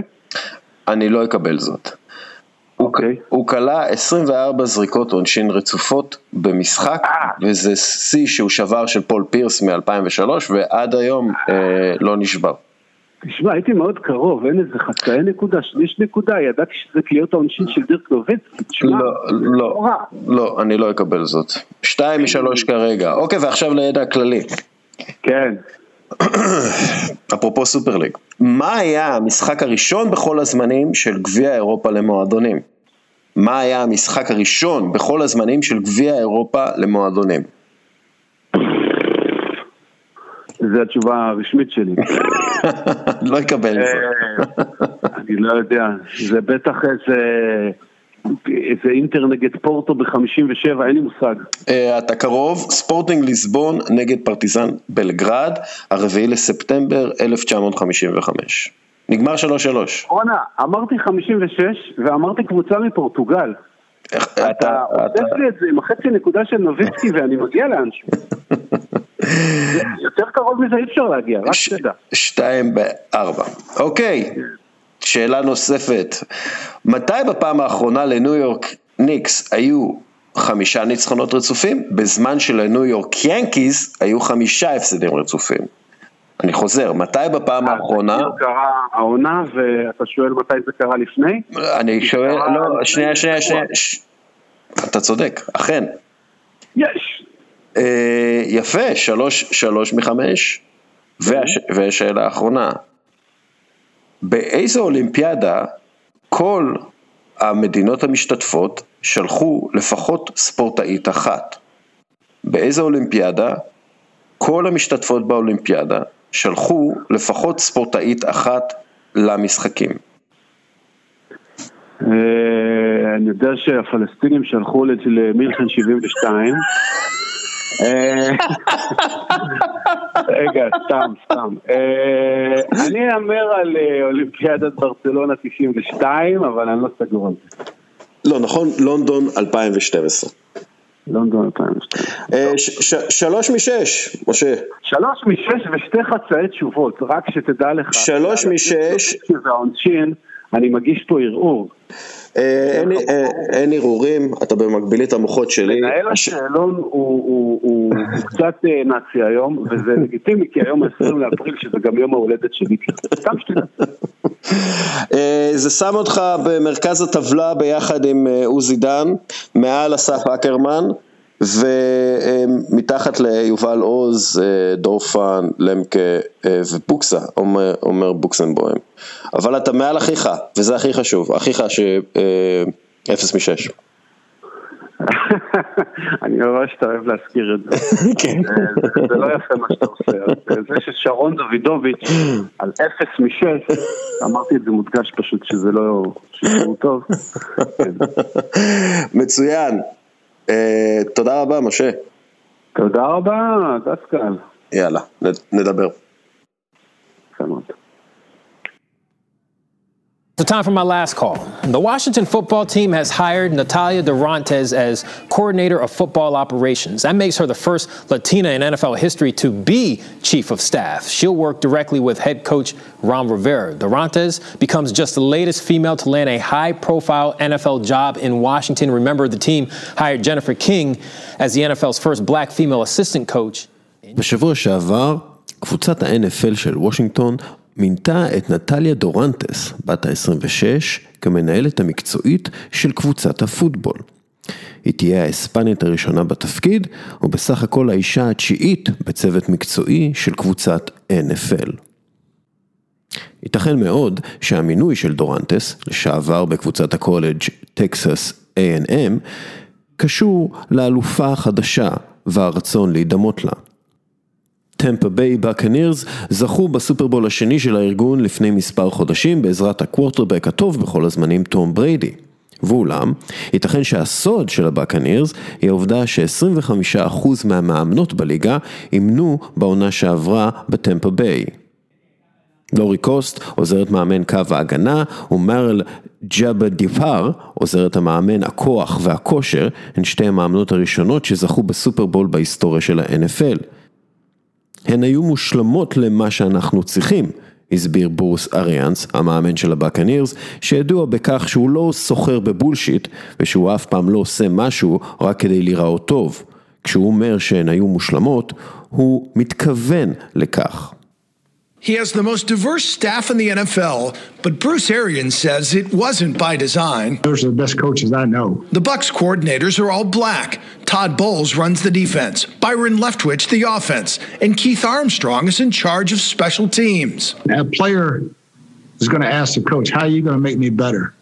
אני לא אקבל זאת. אוקיי. הוא כלה 24 זריקות עונשין רצופות במשחק, אה. וזה שיא שהוא שבר של פול פירס מ-2003, ועד היום אה, לא נשבר. תשמע, הייתי מאוד קרוב, אין איזה חצאי נקודה, שליש נקודה, ידעתי שזה קליעות העונשין של דירק נוביצקי, תשמע, לא, לא. לא, אני לא אקבל זאת. שתיים משלוש כרגע. אוקיי, ועכשיו לידע הכללי. כן. אפרופו סופר ליג. מה היה המשחק הראשון בכל הזמנים של גביע אירופה למועדונים? מה היה המשחק הראשון בכל הזמנים של גביע אירופה למועדונים? זו התשובה הרשמית שלי. לא אקבל את זה. אה, אני לא יודע, זה בטח איזה... איזה אינטר נגד פורטו ב-57, אין לי מושג. אה, אתה קרוב, ספורטינג ליסבון נגד פרטיזן בלגרד, הרביעי לספטמבר 1955. נגמר 3-3. רונה, אמרתי 56 ואמרתי קבוצה מפורטוגל. אתה עושה לי את זה עם החצי נקודה של נוביצקי ואני מגיע לאנשהו. יותר קרוב מזה אי אפשר להגיע, רק תדע. שתיים בארבע. אוקיי, שאלה נוספת. מתי בפעם האחרונה לניו יורק ניקס היו חמישה ניצחונות רצופים, בזמן שלניו יורק ינקיז היו חמישה הפסדים רצופים? אני חוזר, מתי בפעם האחרונה, זה קרה העונה ואתה שואל מתי זה קרה לפני? אני שואל, לא, שנייה, שנייה. שנייה, אתה צודק, אכן. יש. אה, יפה, שלוש, שלוש מחמש. והש, והשאלה האחרונה, באיזו אולימפיאדה כל המדינות המשתתפות שלחו לפחות ספורטאית אחת? באיזו אולימפיאדה כל המשתתפות באולימפיאדה שלחו לפחות ספורטאית אחת למשחקים? אה, אני יודע שהפלסטינים שלחו למילכן 72. אה, רגע, סתם, סתם. אה, אני אאמר על אולימפיאדת ברצלונה 92, אבל אני לא סגור על זה. לא, נכון, לונדון 2012. לונדון 2012. שלוש משש, משה. שלוש משש ושתי חצאי תשובות, רק שתדע לך. שלוש משש. והעונשין, אני מגיש פה ערעור. אה, אין ערעורים, אתה במקבילית המוחות שלי. מנהל השאלון הוא קצת אה, נאצי היום, וזה לגיטימי כי היום ה-20 לאפריל שזה גם יום ההולדת שלי, סתם שתדע. אה, זה שם אותך במרכז הטבלה ביחד עם עוזי דן, מעל אסף אקרמן. ומתחת ליובל עוז, דורפן, למקה ובוקסה, אומר, אומר בוקסנבוים. אבל אתה מעל אחיך, וזה הכי חשוב, אחיך שאפס משש. אני שאתה אוהב להזכיר את זה. כן. זה לא יפה מה שאתה עושה. זה ששרון דוידוביץ' על אפס משש, אמרתי את זה מודגש פשוט שזה לא... שזה טוב. מצוין. אה, תודה רבה, משה. תודה רבה, דסקל. יאללה, נדבר. So time for my last call. The Washington football team has hired Natalia Durantes as coordinator of football operations. That makes her the first Latina in NFL history to be chief of staff. She'll work directly with head coach Ron Rivera. Durantes becomes just the latest female to land a high-profile NFL job in Washington. Remember, the team hired Jennifer King as the NFL's first black female assistant coach. בשבוע שעבר, קבוצת ה-NFL של וושינגטון מינתה את נטליה דורנטס, בת ה-26, כמנהלת המקצועית של קבוצת הפוטבול. היא תהיה האספנית הראשונה בתפקיד, ובסך הכל האישה התשיעית בצוות מקצועי של קבוצת NFL. ייתכן מאוד שהמינוי של דורנטס, לשעבר בקבוצת הקולג' טקסס A&M, קשור לאלופה החדשה והרצון להידמות לה. טמפה ביי בקנירס זכו בסופרבול השני של הארגון לפני מספר חודשים בעזרת הקוורטרבק הטוב בכל הזמנים טום בריידי. ואולם, ייתכן שהסוד של הבקנירס היא העובדה ש-25% מהמאמנות בליגה אימנו בעונה שעברה בטמפה ביי. לורי לוקוסט, עוזרת מאמן קו ההגנה, ומרל ג'אבדיפאר, עוזרת המאמן הכוח והכושר, הן שתי המאמנות הראשונות שזכו בסופרבול בהיסטוריה של ה-NFL. הן היו מושלמות למה שאנחנו צריכים, הסביר בורוס אריאנס, המאמן של הבקנירס, שידוע בכך שהוא לא סוחר בבולשיט, ושהוא אף פעם לא עושה משהו רק כדי להיראות טוב. כשהוא אומר שהן היו מושלמות, הוא מתכוון לכך. He has the most diverse staff in the NFL, but Bruce Arians says it wasn't by design. Those are the best coaches I know. The Bucks coordinators are all black. Todd Bowles runs the defense, Byron Leftwich the offense, and Keith Armstrong is in charge of special teams. A player is going to ask the coach, "How are you going to make me better?"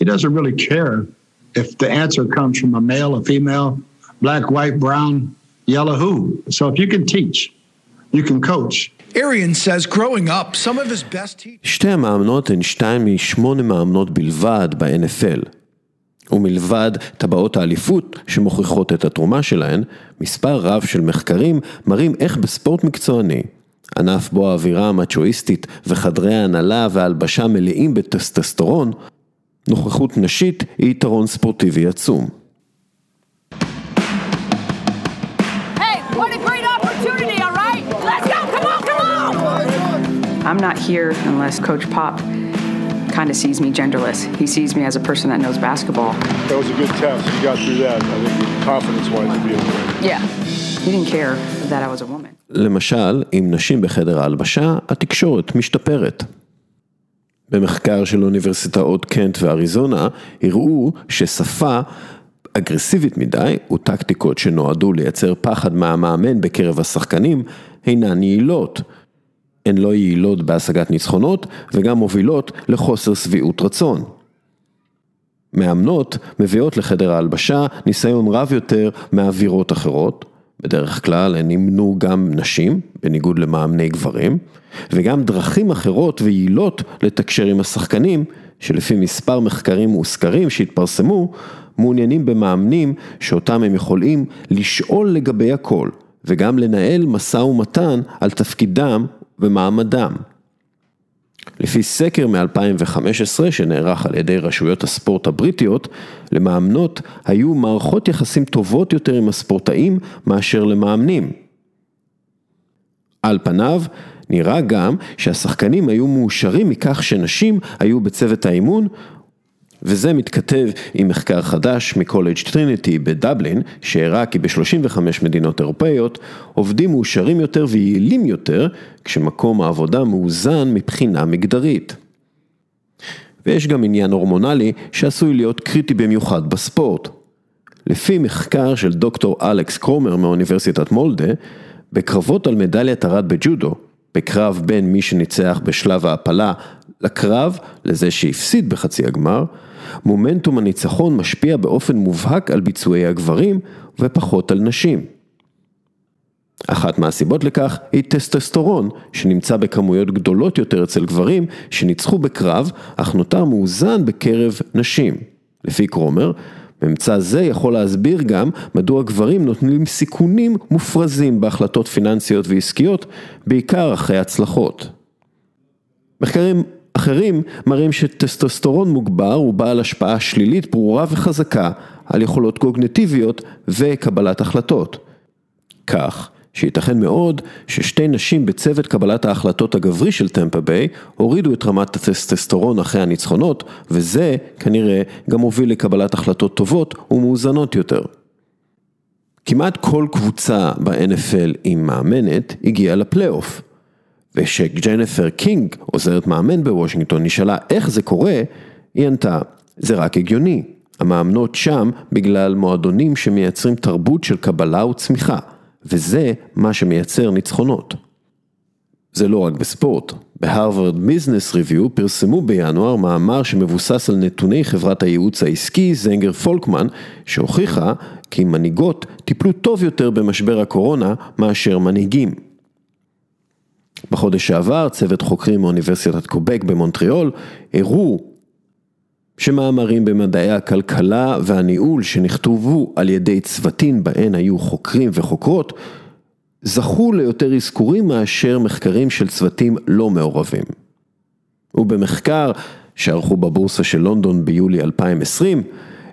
He doesn't really care if the answer comes from a male, a female, black, white, brown, yellow, who. So if you can teach, you can coach. שתי המאמנות הן שתיים משמונה מאמנות בלבד ב-NFL. ומלבד טבעות האליפות שמוכיחות את התרומה שלהן, מספר רב של מחקרים מראים איך בספורט מקצועני, ענף בו האווירה המצ'ואיסטית וחדרי ההנהלה וההלבשה מלאים בטסטסטורון, נוכחות נשית היא יתרון ספורטיבי עצום. I'm not here unless Coach Pop kind of sees me genderless. He sees me as a person that knows basketball. That was a good test. You got through that. I think confidence-wise to be okay. Yeah. He didn't care that I was a woman. למשל, עם נשים בחדר ההלבשה, התקשורת משתפרת. במחקר של אוניברסיטאות קנט ואריזונה, הראו ששפה אגרסיבית מדי וטקטיקות שנועדו לייצר פחד מהמאמן בקרב השחקנים אינן יעילות. הן לא יעילות בהשגת ניצחונות וגם מובילות לחוסר שביעות רצון. מאמנות מביאות לחדר ההלבשה ניסיון רב יותר מאווירות אחרות, בדרך כלל הן אימנו גם נשים, בניגוד למאמני גברים, וגם דרכים אחרות ויעילות לתקשר עם השחקנים, שלפי מספר מחקרים וסקרים שהתפרסמו, מעוניינים במאמנים שאותם הם יכולים לשאול לגבי הכל, וגם לנהל משא ומתן על תפקידם ומעמדם. לפי סקר מ-2015 שנערך על ידי רשויות הספורט הבריטיות, למאמנות היו מערכות יחסים טובות יותר עם הספורטאים מאשר למאמנים. על פניו, נראה גם שהשחקנים היו מאושרים מכך שנשים היו בצוות האימון וזה מתכתב עם מחקר חדש מקולג' טריניטי בדבלין, שהראה כי ב-35 מדינות אירופאיות עובדים מאושרים יותר ויעילים יותר כשמקום העבודה מאוזן מבחינה מגדרית. ויש גם עניין הורמונלי שעשוי להיות קריטי במיוחד בספורט. לפי מחקר של דוקטור אלכס קרומר מאוניברסיטת מולדה, בקרבות על מדליית ארד בג'ודו, בקרב בין מי שניצח בשלב ההעפלה לקרב לזה שהפסיד בחצי הגמר, מומנטום הניצחון משפיע באופן מובהק על ביצועי הגברים ופחות על נשים. אחת מהסיבות לכך היא טסטסטורון, שנמצא בכמויות גדולות יותר אצל גברים שניצחו בקרב, אך נותר מאוזן בקרב נשים. לפי קרומר, ממצא זה יכול להסביר גם מדוע גברים נוטלים סיכונים מופרזים בהחלטות פיננסיות ועסקיות, בעיקר אחרי הצלחות. מחקרים אחרים מראים שטסטוסטרון מוגבר הוא בעל השפעה שלילית ברורה וחזקה על יכולות קוגנטיביות וקבלת החלטות. כך, שייתכן מאוד ששתי נשים בצוות קבלת ההחלטות הגברי של טמפה ביי הורידו את רמת הטסטסטורון אחרי הניצחונות, וזה כנראה גם הוביל לקבלת החלטות טובות ומאוזנות יותר. כמעט כל קבוצה ב-NFL עם מאמנת הגיעה לפלייאוף. וכשג'נפר קינג, עוזרת מאמן בוושינגטון, נשאלה איך זה קורה, היא ענתה, זה רק הגיוני. המאמנות שם בגלל מועדונים שמייצרים תרבות של קבלה וצמיחה, וזה מה שמייצר ניצחונות. זה לא רק בספורט, בהרווארד ביזנס ריוויו פרסמו בינואר מאמר שמבוסס על נתוני חברת הייעוץ העסקי זנגר פולקמן, שהוכיחה כי מנהיגות טיפלו טוב יותר במשבר הקורונה מאשר מנהיגים. בחודש שעבר צוות חוקרים מאוניברסיטת קובק במונטריאול הראו שמאמרים במדעי הכלכלה והניהול שנכתובו על ידי צוותים בהן היו חוקרים וחוקרות זכו ליותר אזכורים מאשר מחקרים של צוותים לא מעורבים. ובמחקר שערכו בבורסה של לונדון ביולי 2020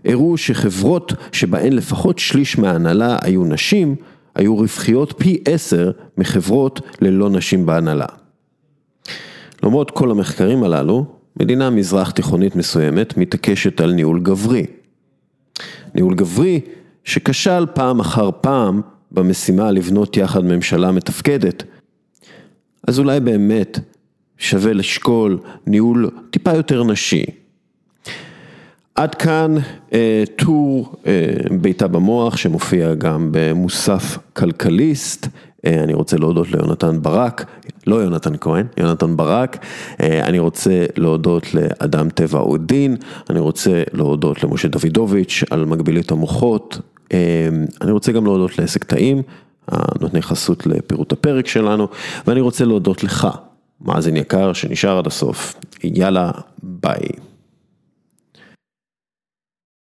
הראו שחברות שבהן לפחות שליש מההנהלה היו נשים היו רווחיות פי עשר מחברות ללא נשים בהנהלה. למרות כל המחקרים הללו, מדינה מזרח תיכונית מסוימת מתעקשת על ניהול גברי. ניהול גברי שכשל פעם אחר פעם במשימה לבנות יחד ממשלה מתפקדת. אז אולי באמת שווה לשקול ניהול טיפה יותר נשי. עד כאן אה, טור אה, ביתה במוח שמופיע גם במוסף כלכליסט. אה, אני רוצה להודות ליונתן ברק, לא יונתן כהן, יונתן ברק. אה, אני רוצה להודות לאדם טבע אודין, אני רוצה להודות למשה דוידוביץ' על מגבילית המוחות. אה, אני רוצה גם להודות לעסק טעים, הנותני חסות לפירוט הפרק שלנו, ואני רוצה להודות לך, מאזין יקר שנשאר עד הסוף. יאללה, ביי.